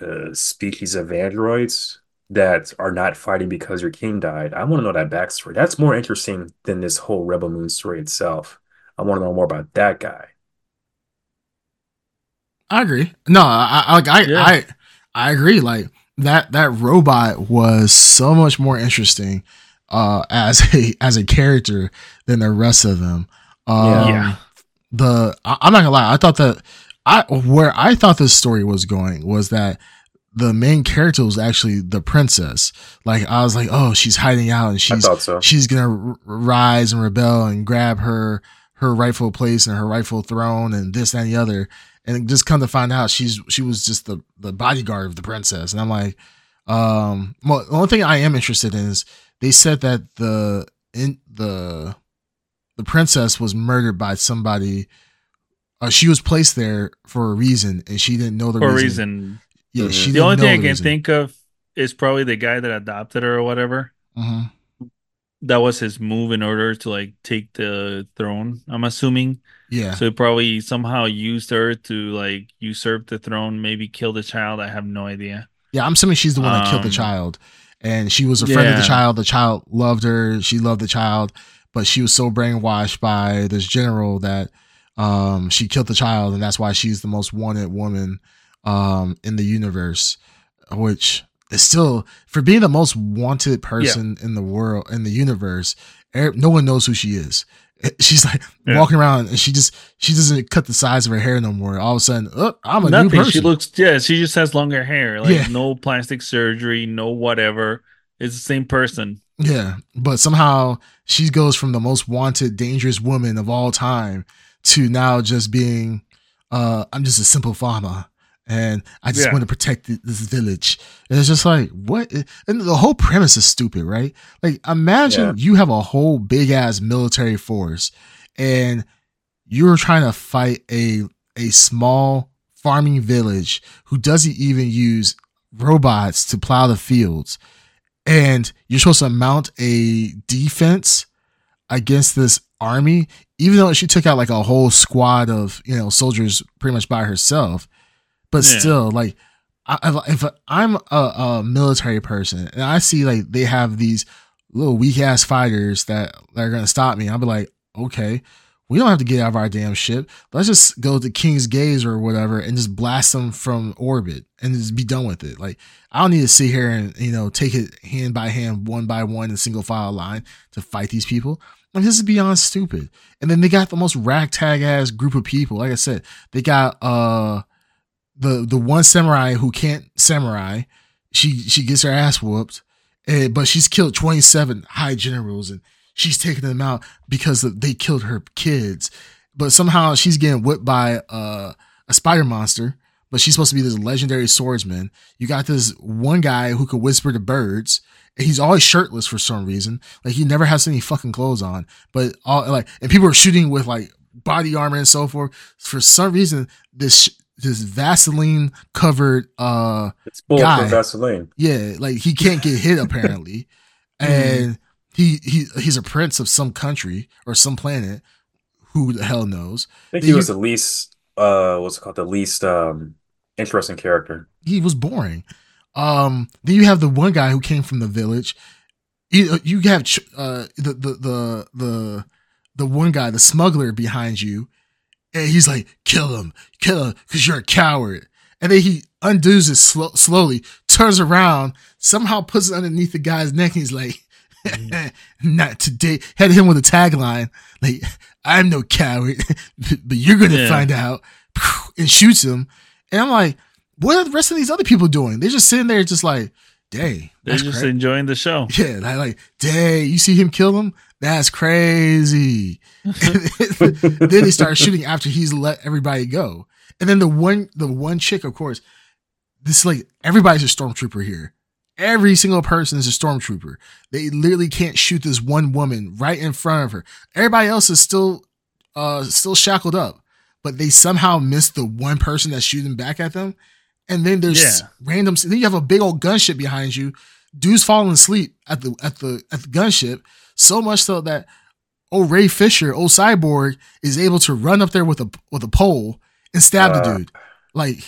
uh species of androids that are not fighting because your king died. I want to know that backstory. That's more interesting than this whole Rebel Moon story itself. I want to know more about that guy. I agree. No, I I- like I Yeah. I I agree. Like that that robot was so much more interesting uh as a as a character than the rest of them. Um, Yeah. Yeah. The I, I'm not gonna lie. I thought that I where I thought this story was going was that the main character was actually the princess. Like I was like, oh, she's hiding out and she's so. she's gonna r- rise and rebel and grab her her rightful place and her rightful throne and this that, and the other and just come to find out she's she was just the the bodyguard of the princess and i'm like um well the only thing i am interested in is they said that the in the the princess was murdered by somebody uh, she was placed there for a reason and she didn't know the For reason. reason. yeah she The only thing I can reason. think of is probably the guy that adopted her or whatever. Mhm. That was his move in order to like take the throne, I'm assuming. Yeah So probably somehow used her to like usurp the throne, maybe kill the child. I have no idea. Yeah, I'm assuming she's the one that killed the Um, child. And she was a friend of the child. The child loved her. She loved the child, but she was so brainwashed by this general that um, she killed the child, and that's why she's the most wanted woman um, in the universe. Which is still for being the most wanted person in the world in the universe. er- No one knows who she is. She's like Yeah. walking around, and she just she doesn't cut the size of her hair no more. All of a sudden, oh, I'm a new Nothing. person. She looks yeah, she just has longer hair. Like Yeah. no plastic surgery, no whatever. It's the same person. Yeah, but somehow she goes from the most wanted, dangerous woman of all time to now just being, uh, I'm just a simple farmer and I just Yeah. want to protect this village. And it's just like, what? And the whole premise is stupid, right? Like, imagine Yeah. you have a whole big ass military force and you're trying to fight a, a small farming village who doesn't even use robots to plow the fields and you're supposed to mount a defense against this army, even though she took out like a whole squad of you know soldiers pretty much by herself. But Yeah. still, like, I, if I'm a, a military person and I see like they have these little weak ass fighters that, that are gonna stop me, I'll be like, okay, we don't have to get out of our damn ship. Let's just go to King's Gaze or whatever and just blast them from orbit and just be done with it. Like, I don't need to sit here and, you know, take it hand by hand, one by one in single file line to fight these people. Like, this is beyond stupid. And then they got the most ragtag ass group of people. Like I said, they got, uh, the, the one samurai who can't samurai. She, she gets her ass whooped. And, but she's killed 27 high generals and she's taking them out because they killed her kids. But somehow she's getting whipped by uh, a spider monster. But she's supposed to be this legendary swordsman. You got this one guy who can whisper to birds. And he's always shirtless for some reason. Like he never has any fucking clothes on. But all like, and people are shooting with like body armor and so forth. For some reason, this this Vaseline covered uh It's bulletproof guy. Vaseline. yeah, like he can't get hit apparently, and he he he's a prince of some country or some planet. Who the hell knows? I think They he was the least uh what's it called the least um interesting character. He was boring. Um, then you have the one guy who came from the village. You, you have uh the the the the the one guy, the smuggler behind you. And he's like, "Kill him, kill him, because you're a coward." And then he undoes it slow, slowly, turns around, somehow puts it underneath the guy's neck, and he's like, mm. "Not today." Had him with a tagline like, "I'm no coward, but you're gonna Yeah. find out," and shoots him. And I'm like, "What are the rest of these other people doing?" They're just sitting there, just like, "Dang, They're just cra- enjoying the show. yeah, like, like, dang, you see him kill him? That's crazy. then they start shooting after he's let everybody go. And then the one, the one chick, of course, this is like everybody's a stormtrooper here. Every single person is a stormtrooper. They literally can't shoot this one woman right in front of her. Everybody else is still, uh, still shackled up, but they somehow miss the one person that's shooting back at them. And then there's Yeah. random. Then you have a big old gunship behind you. Dude's falling asleep at the at the at the gunship. So much so that old Ray Fisher, old cyborg, is able to run up there with a with a pole and stab the Uh, dude. Like,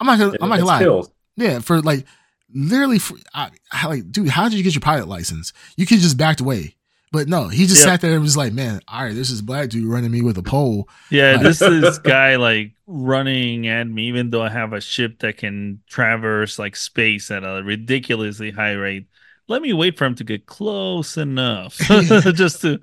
I'm not gonna, I'm not gonna lie. killed. Yeah, for like literally, for, I, I, like, dude, how did you get your pilot license? You could just backed away, but no, he just Yep. sat there and was like, "Man, all right, this is black dude running me with a pole." Yeah, Like- this is guy like running at me, even though I have a ship that can traverse like space at a ridiculously high rate. Let me wait for him to get close enough Yeah. just to.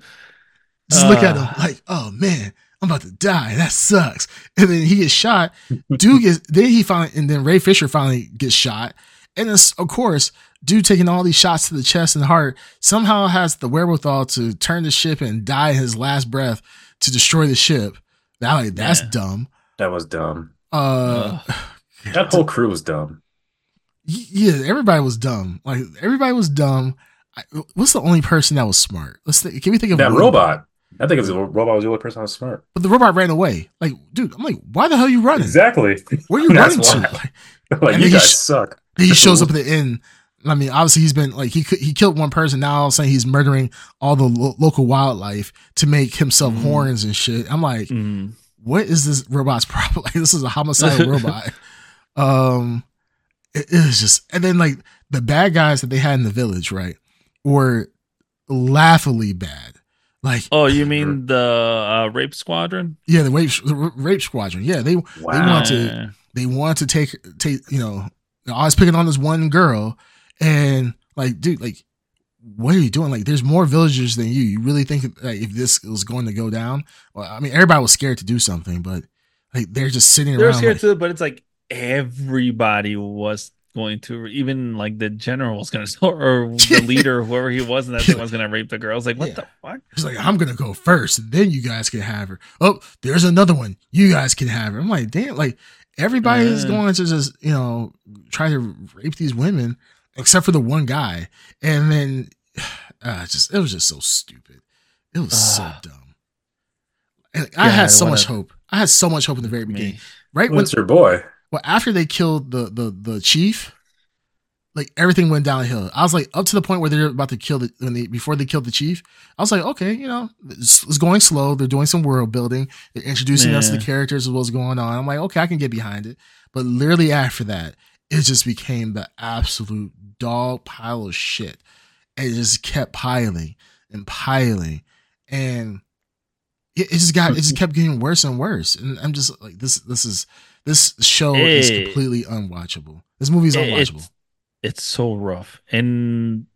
Just look at Uh. him like, "Oh man, I'm about to die. That sucks." And then he gets shot. Dude gets then he finally and then Ray Fisher finally gets shot. And then, of course, dude taking all these shots to the chest and heart somehow has the wherewithal to turn the ship and die his last breath to destroy the ship. That like that's Yeah. dumb. That was dumb. Uh, That whole crew was dumb. Yeah, everybody was dumb. Like everybody was dumb. I, what's the only person that was smart? Let's think, can we think of That one? robot. I think it was the robot was the only person that was smart. But the robot ran away. Like, dude, I'm like, why the hell are you running? Exactly. Where are you running to? Like, like you he guys sh- suck. he shows up at the end. I mean, obviously he's been like he he killed one person. Now all of a sudden he's murdering all the lo- local wildlife to make himself Mhm. horns and shit. I'm like, Mm. what is this robot's problem? Like, this is a homicidal robot. Um, it, it was just, and then like the bad guys that they had in the village, right, were laughably bad. Like, Oh, you mean the uh, rape squadron? yeah, the rape the rape squadron. Yeah, they Wow. want to- they want to take take you know I was picking on this one girl and like dude like what are you doing like there's more villagers than you you really think like if this was going to go down well I mean everybody was scared to do something but like they're just sitting around. They're around scared like, too, but it's like everybody was going to, even like the general was going to, or the leader, whoever he was and that thing, was going to rape the girl. I was like, what Yeah. the fuck? He's like, I'm gonna go first, then you guys can have her. Oh, there's another one. You guys can have her. I'm like, damn, like everybody is Uh. going to just, you know, try to rape these women, except for the one guy. And then uh just it was just so stupid. It was so Ah. dumb. And I had God, so what much hope. I had so much hope in the very beginning. Me. Right when What's your boy? Well, after they killed the the the chief, like everything went downhill. I was like up to the point where they're about to kill the when they before they killed the chief. I was like, okay, you know, it's, it's going slow. They're doing some world building. They're introducing us to the Yeah. characters of what's going on. I'm like, okay, I can get behind it. But literally after that, it just became the absolute dog pile of shit. And it just kept piling and piling, and it, it just got it just kept getting worse and worse. And I'm just like, this this is this show is completely unwatchable. This movie is unwatchable. It's, it's so rough. And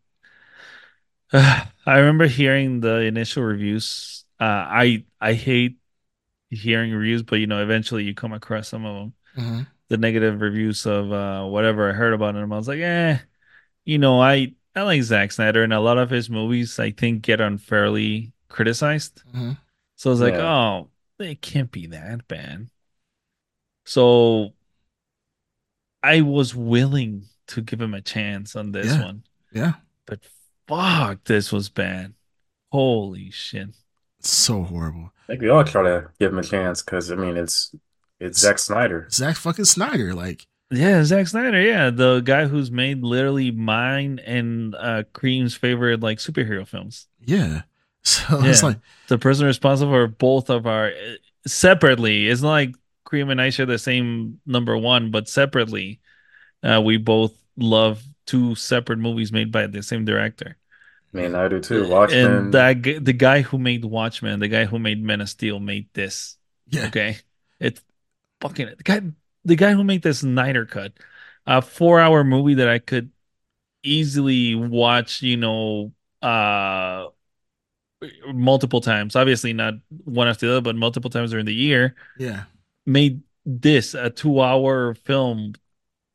uh, I remember hearing the initial reviews. Uh, I I hate hearing reviews, but you know, eventually you come across some of them. Mhm. The negative reviews of uh, whatever I heard about him. I was like, eh, you know, I I like Zack Snyder, and a lot of his movies I think get unfairly criticized. Mhm. So I was like, oh, it can't be that bad. So I was willing to give him a chance on this Yeah. one, Yeah, but fuck, this was bad. Holy shit. it's so horrible. I think we all try to give him a chance because I mean it's it's Zack Snyder. Zack fucking Snyder, like Yeah, Zack Snyder, yeah, the guy who's made literally mine and uh Cream's favorite like superhero films. yeah. So it's like The person responsible for both of our separately. It's not like Cream and I share the same number one, but separately, uh, we both love two separate movies made by the same director. I mean, I do too. Watchmen. And that the guy who made Watchmen, the guy who made Men of Steel, made this. Yeah. Okay, it's fucking the guy. The guy who made this Snyder cut, a four-hour movie that I could easily watch. You know, uh, multiple times. Obviously, not one after the other, but multiple times during the year. Yeah. Made this a two-hour film.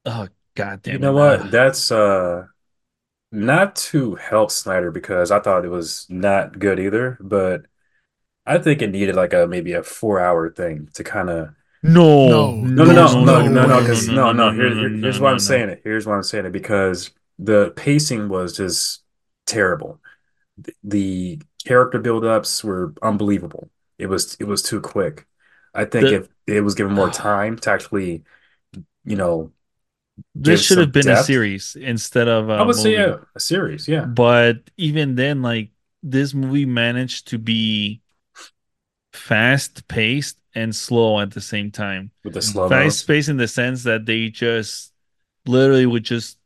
Oh god damn! You know it. what? That's uh not to help Snyder because I thought it was not good either, but I think it needed like a maybe a four hour thing to kind of No, No, no no no no no no no way. because no no here, no, here- no, here's no, why I'm no. saying it here's why I'm saying it because the pacing was just terrible. The, the character build-ups were unbelievable. It was it was too quick. I think The- if it was given more time to actually, you know, This should have been a series instead of a I would say movie. yeah, a series, yeah. But even then, like this movie managed to be fast paced and slow at the same time. With the slow Fast paced in the sense that they just literally would just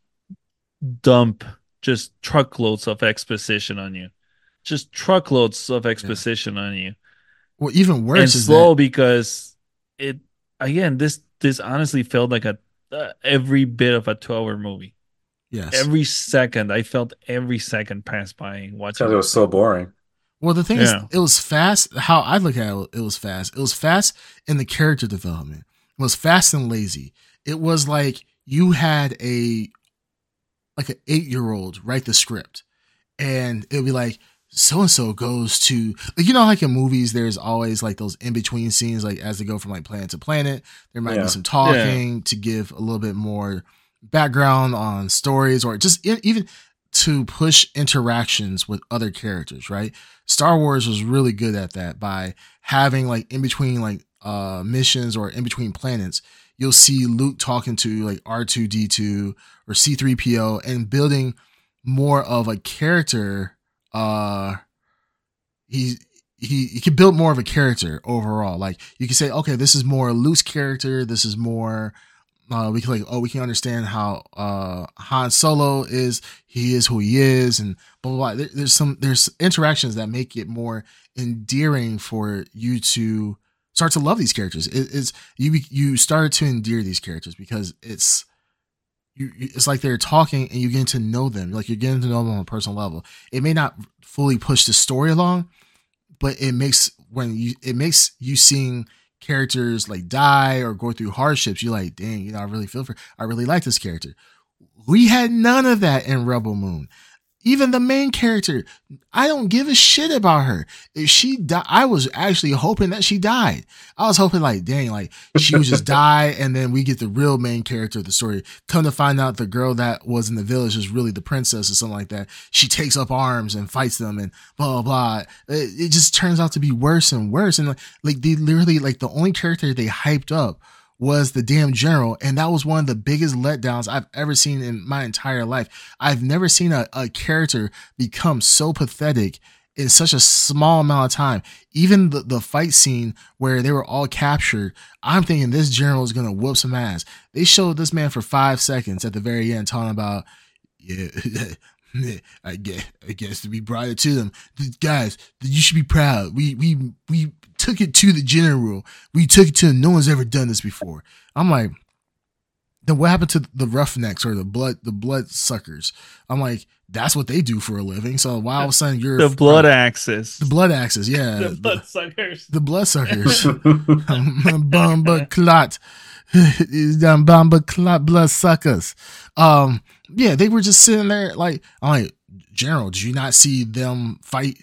dump just truckloads of exposition on you. Just truckloads of exposition on you. Well, even worse and is slow that because it again this this honestly felt like a uh, every bit of a 12 hour movie. yes. Every second I felt every second pass by watching because it was so boring. Well, the thing Yeah. is, it was fast. How I look at it, it was fast. It was fast in the character development. It was fast and lazy. It was like you had a like an eight year old write the script, and it'd be like so and so goes to you know like in movies there's always like those in between scenes like as they go from like planet to planet there might Yeah. be some talking to give a little bit more background on stories or just even to push interactions with other characters right Star Wars was really good at that by having like in between like uh missions or in between planets you'll see Luke talking to like R2D2 or C3PO and building more of a character uh he he he can build more of a character overall. Like you can say okay this is more loose character. This is more uh, we can like oh we can understand how uh Han Solo is. He is who he is and blah blah, blah. There, there's some there's interactions that make it more endearing for you to start to love these characters. It, it's you you start to endear these characters because it's you, it's like they're talking and you're getting to know them. Like you're getting to know them on a personal level. It may not fully push the story along but it makes when you it makes you seeing characters like die or go through hardships you're like dang you know i really feel for i really like this character. We had none of that in rebel moon even the main character i don't give a shit about her. If she died i was actually hoping that she died. I was hoping like dang like she would just die and then we get the real main character of the story. Come to find out the girl that was in the village is really the princess or something like that. She takes up arms and fights them and blah blah blah. It, it just turns out to be worse and worse. And like, like they literally like the only character they hyped up was the damn general and that was one of the biggest letdowns i've ever seen in my entire life. I've never seen a, a character become so pathetic in such a small amount of time. Even the, the fight scene where they were all captured i'm thinking this general is gonna whoop some ass. They showed this man for five seconds at the very end talking about yeah I guess, I guess to be brought it to them, The- guys. You should be proud. We we we took it to the general. We took it to him. No one's ever done this before. I'm like, then what happened to the roughnecks or the blood the blood suckers? I'm like, that's what they do for a living. So why all of a sudden you're the blood axis. the blood axes, yeah, the the, blood suckers. the blood suckers. Bomba clot. Them bomba clot blood suckers. Um, yeah, they were just sitting there like, I'm like, General, did you not see them fight?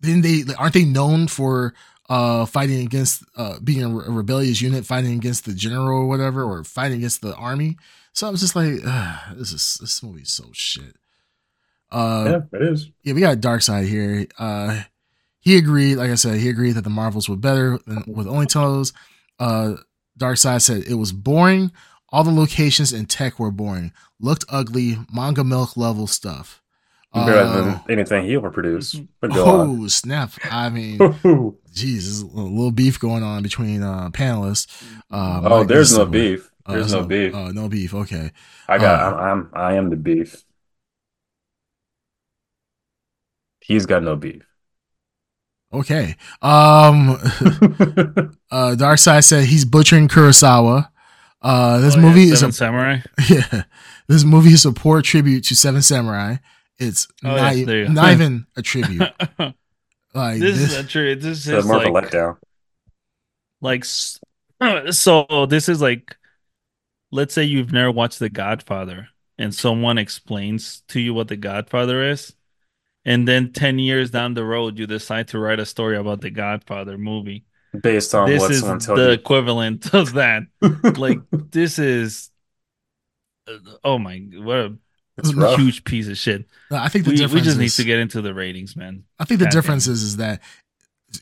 Then they aren't they known for uh fighting against uh being a re- a rebellious unit, fighting against the general or whatever, or fighting against the army? So I was just like, this is this movie's so shit. Uh, yeah, it is. yeah, we got Dark Side here. Uh, he agreed, like I said, he agreed that the Marvels were better than with Only Toes. Uh, Dark Side said it was boring. All the locations and tech were boring. Looked ugly, manga milk level stuff. Better Uh, than anything he ever produced. But go on. oh snap! I mean, oh, geez, a little beef going on between uh, panelists. Uh, Mike Oh, there's no somewhere. beef. Uh, There's no beef. Uh, no beef. Okay. I got. uh, I'm, I'm. I am the beef. He's got no beef. Okay. Um, uh, Dark Side said he's butchering Kurosawa. Uh, this Oh, yeah, movie is a Samurai. yeah. This movie is a poor tribute to Seven Samurai. It's Oh, not, yeah, there you go. not even a tribute. Like this this, is a true. This is more of a letdown. like so. This is like, let's say you've never watched The Godfather, and someone explains to you what The Godfather is, and then ten years down the road, you decide to write a story about The Godfather movie. Based on this what is someone told the you. equivalent of that. Like this is, uh, oh my, what a it's huge piece of shit. I think the We, we difference just need to get into the ratings, man. I think the God damn difference it. is is that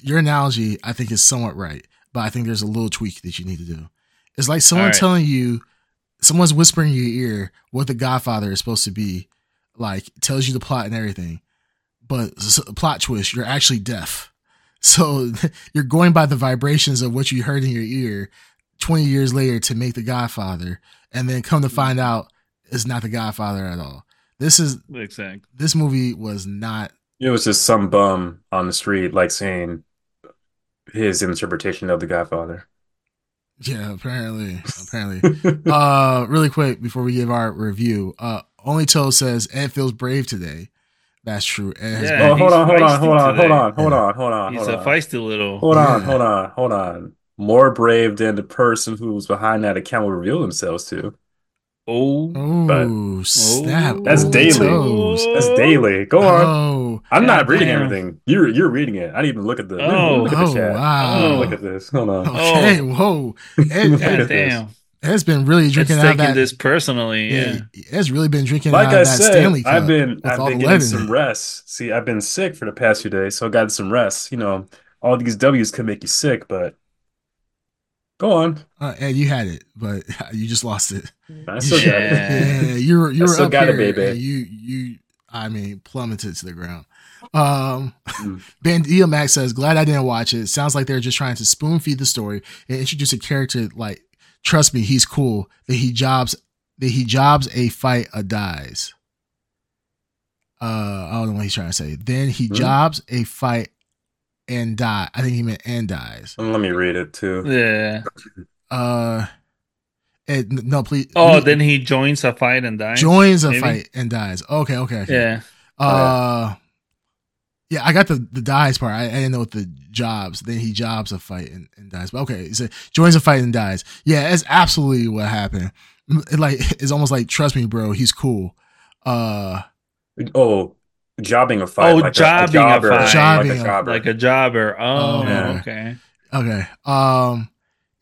your analogy I think is somewhat right, but I think there's a little tweak that you need to do. It's like someone Alright. telling you, someone's whispering in your ear what the Godfather is supposed to be, like tells you the plot and everything, but plot twist, you're actually deaf. So you're going by the vibrations of what you heard in your ear 20 years later to make the Godfather, and then come to find out it's not the Godfather at all. This is Exactly. this movie was not It was just some bum on the street, like saying his interpretation of The Godfather. Yeah, apparently, apparently. uh, really quick before we give our review, uh, Only Toe says Ed feels brave today. That's true. Ed has Yeah, oh, hold on, hold on, hold on, hold on, hold on, hold on, He's hold a feisty little. Hold on, Yeah. hold on, hold on. More brave than the person who's behind that account will reveal themselves to. Oh, Oh, snap! That's Only daily. Toes. That's daily. Go on. Oh, I'm not reading damn. everything. You're you're reading it. I didn't even look at the Oh. look at the Oh, chat. wow. Let Look at this. Hold on. okay. Whoa, Ed, Look Ed this. damn. Has been really It's drinking out taking that. this personally. Yeah. Ed's really been drinking Like out I of that said, Stanley Cup. I've been with I've been getting lead in some rest. See, I've been sick for the past few days, so I got some rest. You know, all these W's can make you sick, but go on. Uh, Ed, you had it, but you just lost it. I still got it. Yeah. yeah, you were you I were still up got it, here, baby. you you I mean plummeted to the ground. Um, Mm. Bandito Max says, "Glad I didn't watch it. Sounds like they're just trying to spoon feed the story and introduce a character like, trust me, he's cool. That he jobs that he jobs a fight a dies. Uh, I don't know what he's trying to say. Then he Hmm? jobs a fight and die. I think he meant and dies. Let me read it too. Yeah. Uh, Ed, no, please. Oh, we- then he joins a fight and dies. joins a maybe? fight and dies. Okay, okay, okay. Yeah. Uh, yeah, I got the the dies part. I, I didn't know what the jobs. Then he jobs a fight and, and dies. But okay, he said joins a fight and dies. Yeah, that's absolutely what happened. It, like it's almost like trust me, bro. He's cool. Uh, Oh, jobbing a fight. Oh, like jobbing a jobber, fight. like Jobbing a a- jobber. Like a jobber. Oh, Oh, yeah. okay. okay. Um,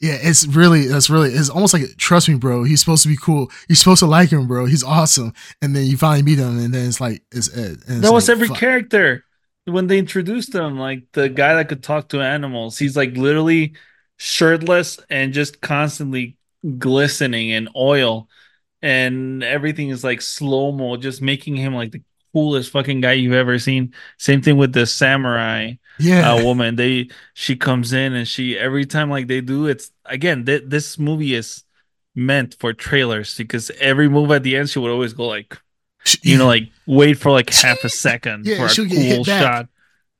yeah, it's really that's really it's almost like trust me, bro. He's supposed to be cool. You're supposed to like him, bro. He's awesome. And then you finally meet him, and then it's like it's Ed. And it's That was like, every fuck. character when they introduced him. Like the guy that could talk to animals. He's like literally shirtless and just constantly glistening in oil, and everything is like slow mo, just making him like the coolest fucking guy you've ever seen. Same thing with the samurai Yeah, uh, woman. They she comes in and she every time like they do it's again th- this movie is meant for trailers because every move at the end she would always go like you know like wait for like half a second Yeah, for a she'll get hit cool back. shot.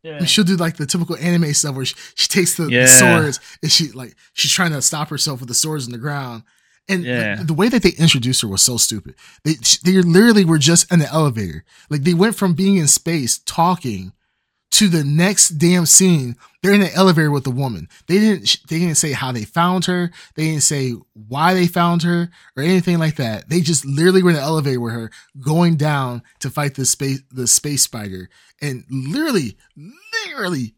Yeah. She'll do like the typical anime stuff where she, she takes the, the swords and she like she's trying to stop herself with the swords in the ground. And Yeah. the, the way that they introduced her was so stupid. They they literally were just in the elevator. Like they went from being in space talking to the next damn scene. They're in the elevator with the woman. They didn't they didn't say how they found her. They didn't say why they found her or anything like that. They just literally were in the elevator with her going down to fight the space the space spider. And literally, literally,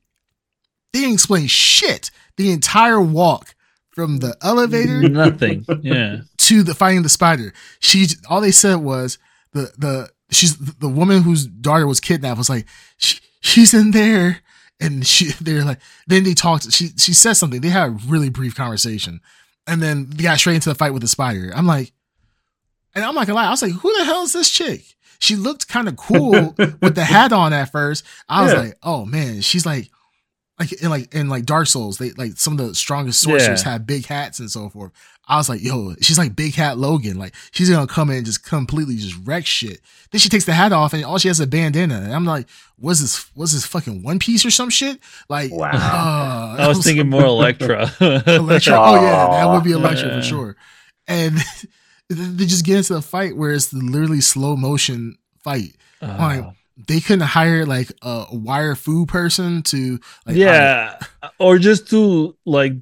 they didn't explain shit. The entire walk from the elevator Nothing. Yeah. to the fighting the spider. She all they said was the the she's the woman whose daughter was kidnapped was like she, she's in there and she they're like then they talked she she said something they had a really brief conversation and then they got straight into the fight with the spider. I'm like and I'm not gonna lie I was like who the hell is this chick? She looked kind of cool with the hat on at first. I was Yeah. like oh man she's like like in like in like Dark Souls, they like some of the strongest sorcerers Yeah. have big hats and so forth. I was like, yo, she's like Big Hat Logan. Like she's gonna come in and just completely just wreck shit. Then she takes the hat off and all she has is a bandana. And I'm like, what's this? What's this fucking One Piece or some shit? Like, Wow. uh, I was thinking more Elektra. Elektra. Oh yeah, that would be Elektra Yeah. for sure. And they just get into the fight where it's the literally slow motion fight. Uh, They couldn't hire like a wire fu person to like yeah, or just to like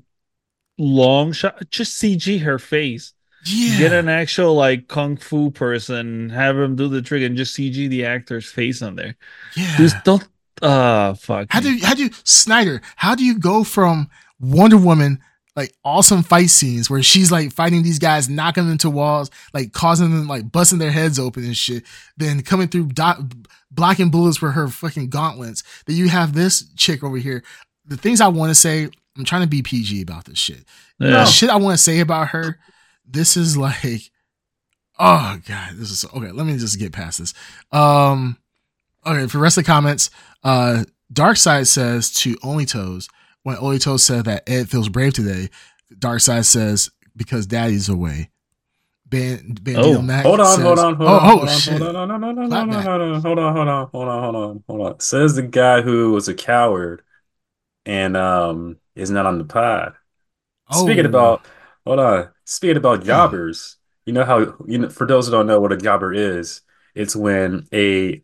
long shot, just CG her face. yeah, Get an actual like kung fu person, have him do the trick, and just CG the actor's face on there. yeah. Just don't. Uh, fuck. How do you, how do you Snyder? How do you go from Wonder Woman like awesome fight scenes where she's like fighting these guys, knocking them into walls, like causing them like busting their heads open and shit, then coming through dot, blocking bullets with her fucking gauntlets. That you have this chick over here. The things I want to say, I'm trying to be PG about this shit. Yeah. The shit I want to say about her, this is like, oh god, this is okay. Let me just get past this. Um, okay, for the rest of the comments, uh, Darkseid says to Only Toes when Only Toes said that Ed feels brave today. Darkseid says because Daddy's away. Ban- Bandito Oh. Mac Hold on, says- hold on, hold oh, on, oh, hold on, shit. hold on, no, no, no, no, Clap no, back. no, no, hold on, hold on, hold on, hold on, hold on. Says the guy who was a coward and um is not on the pod. Speaking Oh. about, hold on. Speaking about jobbers, you know how you know for those who don't know what a jobber is, it's when a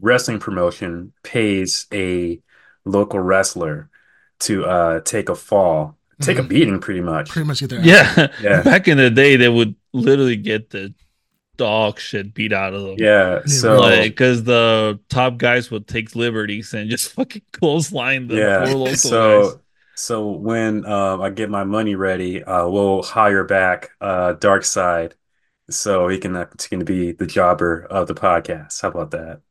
wrestling promotion pays a local wrestler to uh take a fall, take a Mhm. beating, pretty much. pretty much get their ass yeah. Yeah. Back in the day, they would literally get the dog shit beat out of them. Yeah. Yeah, So Like, because the top guys would take liberties and just fucking clothesline the Yeah, poor local guys. So so when um I get my money ready, uh we'll hire back uh Darkseid so he can uh, continue to be the jobber of the podcast. How about that?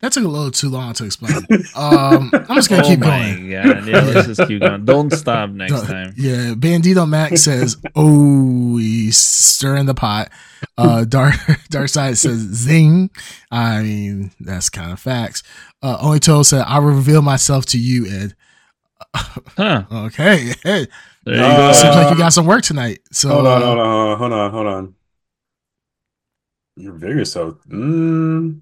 That took a little too long to explain. Um, I'm just gonna oh keep my going. god! Yeah, let's just keep going. Don't stop next Uh, time. Yeah, Bandito Max says, "Oh, he's stirring the pot." Uh, Dark Dark Side says, "Zing." I mean, that's kind of facts. Uh, Only Told said, "I will reveal myself to you, Ed." Huh? Okay, hey, There you Uh, go. seems like you got some work tonight. So, Hold on, uh, hold on, hold on, hold on. You're very so. Mm,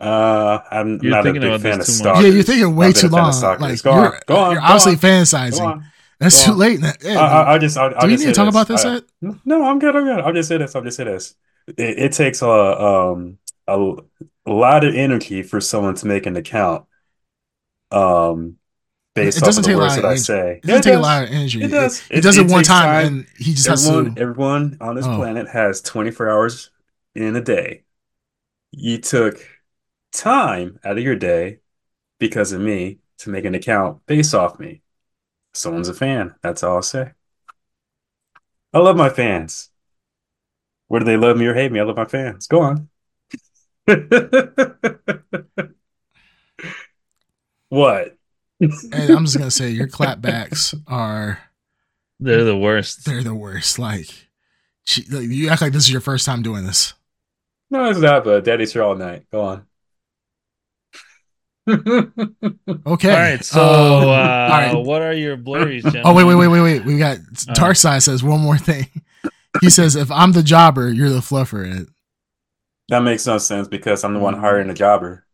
uh, I'm You're not a big fan of this too stalkers. yeah, you're thinking way too a fan of long. Like go you're, on, go on, you're go obviously on, go fantasizing. That's go too on. late. Ed, I, I, I just, I, I'll do we just need to say talk about this. this? I- Ed? No, I'm good. I'm good. I'll just say this. I'll just say this. It, it takes a um a, a lot of energy for someone to make an account. Um, based It off doesn't of the take a words that I energy. say. It doesn't Yeah, take a lot of energy. It does. He It- does it it one time, time. and he just has Everyone, to. everyone on this Oh. planet has 24 hours in a day. You took time out of your day because of me to make an account based off me. Someone's a fan. That's all I'll say. I love my fans. Whether they love me or hate me, I love my fans. Go on. What? And I'm just gonna say your clapbacks are They're the worst. they're the worst. Like, she, like you act like this is your first time doing this. No, it's not, but Daddy's here all night. Go on. Okay. All right. So, Um, uh, all right. what are your blurries, gentlemen? Oh wait, wait, wait, wait, wait. We got All Dark right. Side says one more thing. He says, "If I'm the jobber, you're the fluffer." Ed. That makes no sense because I'm the one hiring the jobber.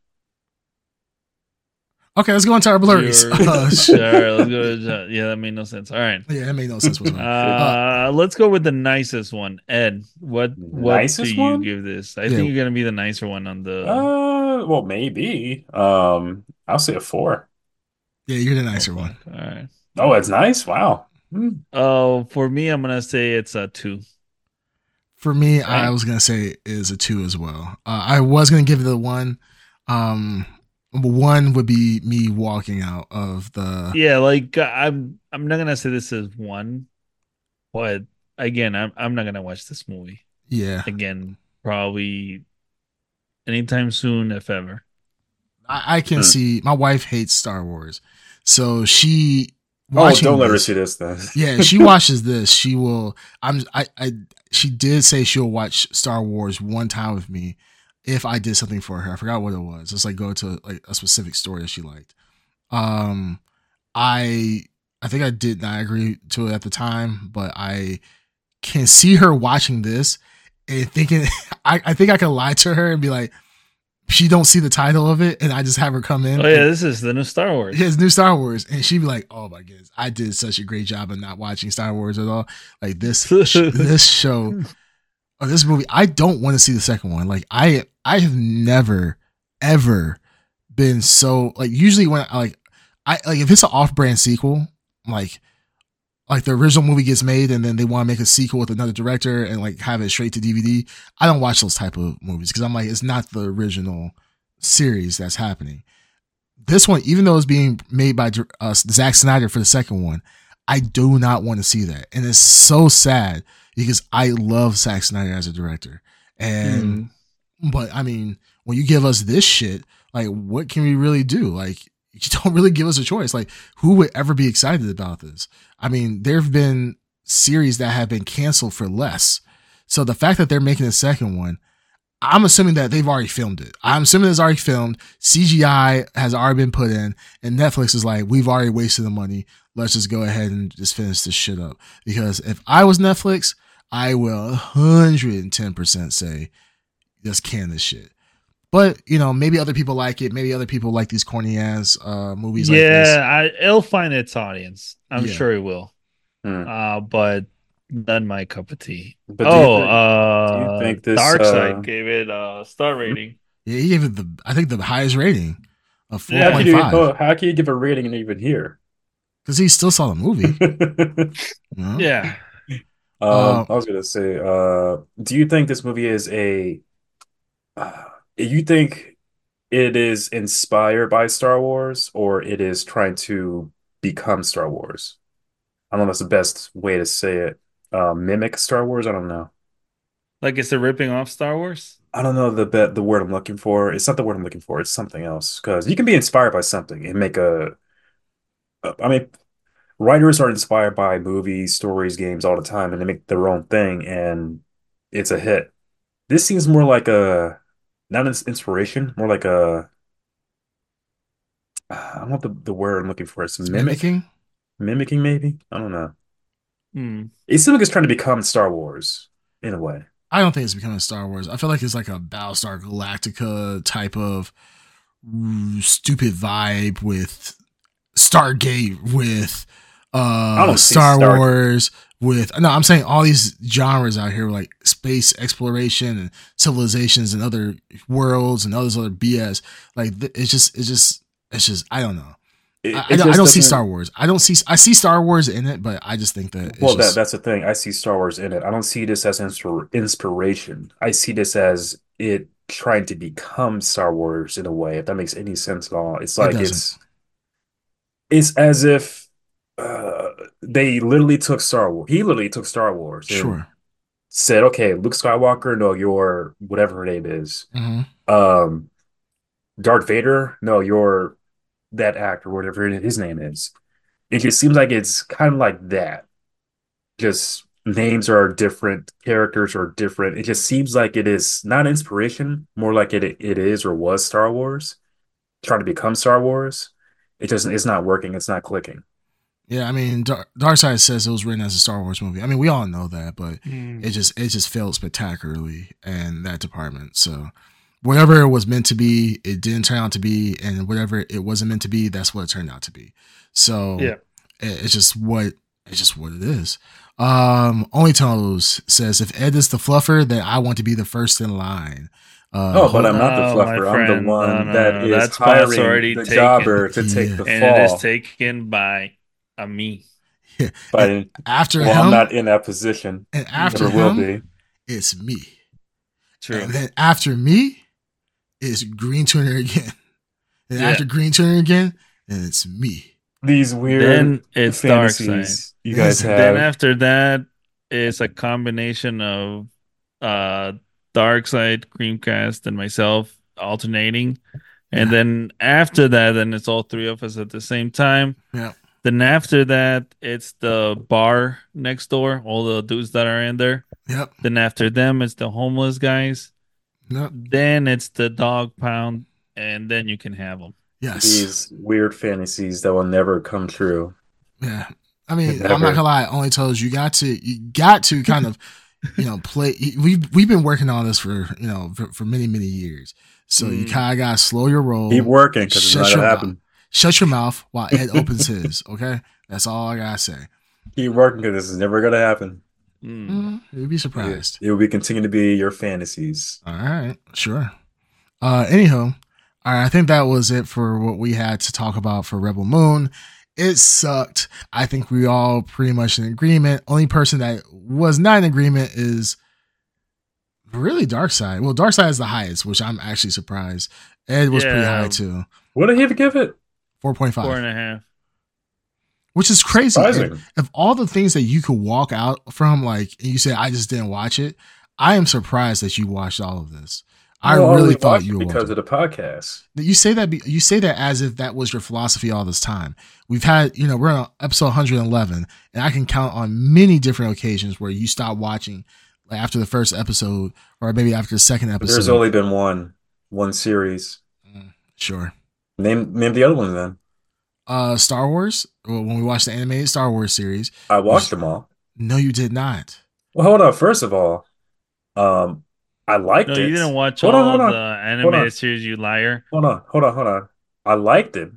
Okay, let's go into our blurries. You're- Uh, sh- All right, let's go. to Yeah, that made no sense. All right. yeah, that made no sense. whatsoever. Uh, let's go with the nicest one, Ed. What what Nicest do you one? give this? I Yeah. think you're gonna be the nicer one on the. Uh, well, maybe. Um, I'll say a four. yeah, you're the nicer one. All right. Oh, it's nice. Wow. Oh, for me, I'm gonna say it's a two. For me, I was gonna say is a two as well. Uh, I was gonna give it a one. Um, one would be me walking out of the. Yeah, like uh, I'm. I'm not gonna say this is one, but again, I'm. I'm not gonna watch this movie Yeah, again. Probably anytime soon, if ever. I, I can Hmm. see. My wife hates Star Wars, so she. Oh, don't let her see this then. yeah, she watches this. She will. I'm. I. I. She did say she'll watch Star Wars one time with me, if I did something for her. I forgot what it was. It's like go to like a specific story that she liked. Um, I I think I did not agree to it at the time, but I can see her watching this and thinking I, I think I can lie to her and be like, she don't see the title of it, and I just have her come in. Oh yeah, this is the new Star Wars. His new Star Wars, and she'd be like, "Oh my goodness, I did such a great job of not watching Star Wars at all. Like this, this show, or this movie. I don't want to see the second one. Like I, I have never, ever been so like. Usually when I like, I like if it's an off-brand sequel, like like the original movie gets made and then they want to make a sequel with another director and like have it straight to DVD. I don't watch those type of movies because I'm like, it's not the original series that's happening. This one, even though it's being made by uh, Zack Snyder for the second one, I do not want to see that. And it's so sad because I love Zack Snyder as a director. And, mm. but I mean, when you give us this shit, like, what can we really do? Like, you don't really give us a choice. Like, who would ever be excited about this? I mean, there have been series that have been canceled for less. So the fact that they're making a second one, I'm assuming that they've already filmed it. I'm assuming it's already filmed. CGI has already been put in, and Netflix is like, we've already wasted the money. Let's just go ahead and just finish this shit up. Because if I was Netflix, I will 110% say, just can this shit. But you know, maybe other people like it. Maybe other people like these corny ass uh, movies. Yeah, like it'll find its audience. I'm yeah. sure it will. Hmm. Uh, but not my cup of tea. But oh, think, uh, think this, Dark Side uh, gave it a star rating. Yeah, he gave it the I think the highest rating of four point yeah, five. How can you give a rating and even here? Because he still saw the movie. you know? Yeah. Um, uh, I was gonna say, uh, do you think this movie is a uh, you think it is inspired by Star Wars or it is trying to become Star Wars? I don't know if that's the best way to say it. Uh, mimic Star Wars? I don't know. Like it's a ripping off Star Wars? I don't know the the word I'm looking for. It's not the word I'm looking for. It's something else. Because you can be inspired by something and make a. I mean, writers are inspired by movies, stories, games all the time, and they make their own thing, and it's a hit. This seems more like a not an inspiration, more like a I don't know the, the word I'm looking for. It's mimicking, mimicking maybe. I don't know. Hmm. It seems like it's trying to become Star Wars in a way. I don't think it's becoming Star Wars. I feel like it's like a Battlestar Galactica type of stupid vibe with Stargate with uh Star, Star Wars with no i'm saying all these genres out here like space exploration and civilizations and other worlds and all this other bs like it's just it's just it's just i don't know it, I, I, don't, I, don't see Star Wars. I don't see. I see Star Wars in it, but I just think that. well, just, that, that's the thing. I see Star Wars in it. I don't see this as inspiration. I see this as it trying to become Star Wars in a way. If that makes any sense at all, it's like it it's. It's as if uh, they literally took Star Wars. He literally took Star Wars. Sure. Said, okay, Luke Skywalker, no, you're whatever her name is. Mm-hmm. Um, Darth Vader, no, you're that actor, whatever his name is. It just seems like it's kind of like that. Just names are different, characters are different. It just seems like it is not inspiration, more like it it is or was Star Wars, trying to become Star Wars. It just it's not working. It's not clicking. Yeah, I mean, Dark, Darkseid says it was written as a Star Wars movie. I mean, we all know that, but mm. it just it just failed spectacularly in that department. So, whatever it was meant to be, it didn't turn out to be, and whatever it wasn't meant to be, that's what it turned out to be. So, yeah, it, it's just what it's just what it is. Um, Only Toes says, if Ed is the fluffer, then I want to be the first in line. Uh, oh, but I'm not the oh, fluffer. I'm the one no, no, that no, is hiring the taken. jobber to take the and fall. And it is taken by a me. Yeah. But after well, him, I'm not in that position. And after him, will be. it's me. True. And then after me, it's Green Turner again. And yeah. after Green Turner again, then it's me. These weird then it's dark side. You guys have. Then after that, it's a combination of uh Darkseid, Creamcast, and myself alternating. And yeah. then after that, then it's all three of us at the same time. Yeah. Then after that, it's the bar next door, all the dudes that are in there. Yep. Then after them, it's the homeless guys. Yep. Then it's the dog pound, and then you can have them. Yes. These weird fantasies that will never come true. Yeah. I mean, Never. I'm not gonna lie. Only toes you got to you got to kind of you know play. We've we've been working on this for you know for, for many many years. So you Mm. kind of gotta slow your roll. Keep working because it's Shut not gonna mouth. happen. Shut your mouth while Ed opens his. Okay, that's all I gotta say. Keep working because this is never gonna happen. Mm. Mm, you'd be surprised. It will be continue to be your fantasies. All right, sure. Uh, anyhow, all right. I think that was it for what we had to talk about for Rebel Moon. It sucked. I think we all pretty much in agreement. Only person that was not in agreement is really Dark Side. Well, Dark Side is the highest, which I'm actually surprised. Ed was pretty high too, What did he give it? Four point Four five, and a half. which is crazy. Surprising. of all the things that you could walk out from, like and you say, I just didn't watch it. I am surprised that you watched all of this. I Well, really only thought you it were because of the podcast. You say that be, you say that as if that was your philosophy all this time. We've had, you know, we're on episode 111, and I can count on many different occasions where you stop watching after the first episode, or maybe after the second But episode. there's only been one, one series. Mm, sure. Name name the other one then. Uh, Star Wars. When we watched the animated Star Wars series, I watched them all. no, you did not. Well, hold on. First of all, um, I liked No, it. you didn't watch Hold on, all hold on. the Hold animated on. series, you liar. Hold on, hold on, hold on. I liked it.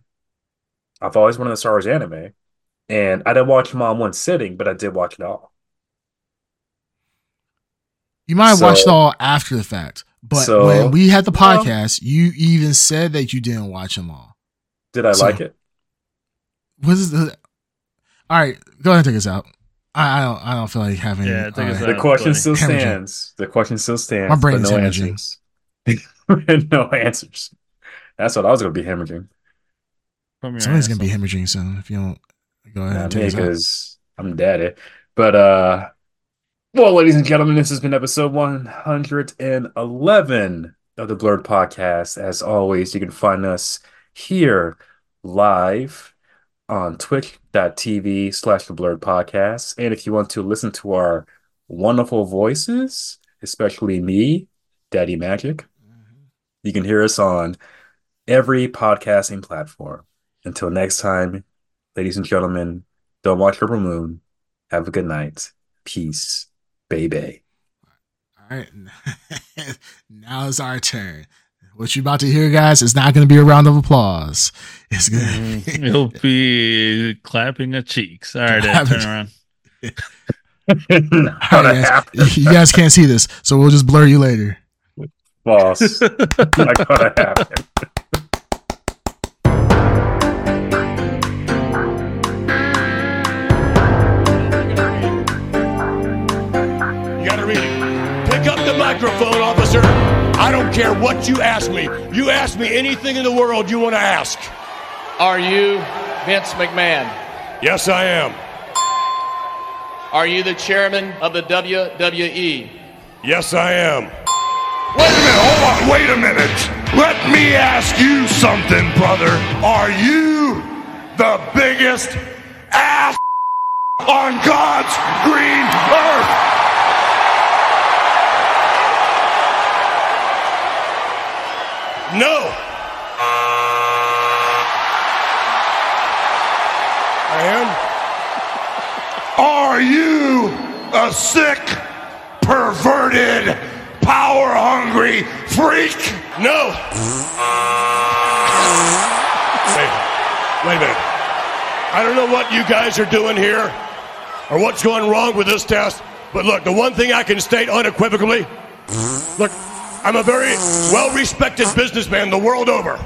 I've always wanted to Star Wars anime, and I didn't watch them all in one sitting, but I did watch it all. You might have So- watched it all after the fact, but So- when we had the Well- podcast, you even said that you didn't watch them all. Did I So- like it? What is the? All right, go ahead and take us out. I, I don't. I don't feel like having. Yeah, take all us right. The question still Hemorrhaging. stands. The question still stands. My but brain's no hemorrhaging. answers. no answers. That's what I was going to be hemorrhaging. Somebody's gonna be hemorrhaging soon. If you don't go ahead Not and me, take us out. because I'm daddy. But uh well, ladies and gentlemen, this has been episode 111 of the Blurred Podcast. As always, you can find us here live on twitch.tv slash the blurred podcast. And if you want to listen to our wonderful voices, especially me, Daddy Magic, mm-hmm. you can hear us on every podcasting platform. Until next time, ladies and gentlemen, don't watch Purple Moon. Have a good night. Peace, baby. All right, now it's our turn. What you're about to hear, guys, is not going to be a round of applause. It's going to It'll be clapping of cheeks. All right, Ed, turn around. Not All gonna happen, guys. You guys can't see this, so we'll just blur you later. boss. Not gonna happen. Microphone, officer. I don't care what you ask me. You ask me anything in the world you want to ask. Are you Vince McMahon? Yes, I am. Are you the chairman of the WWE? Yes, I am. Wait a minute. Hold on. Wait a minute. Let me ask you something, brother. Are you the biggest ass on God's green earth? No. I am. Are you a sick, perverted, power hungry freak? No. Wait, wait a minute. I don't know what you guys are doing here or what's going wrong with this test, but look, the one thing I can state unequivocally look, I'm a very well respected businessman the world over.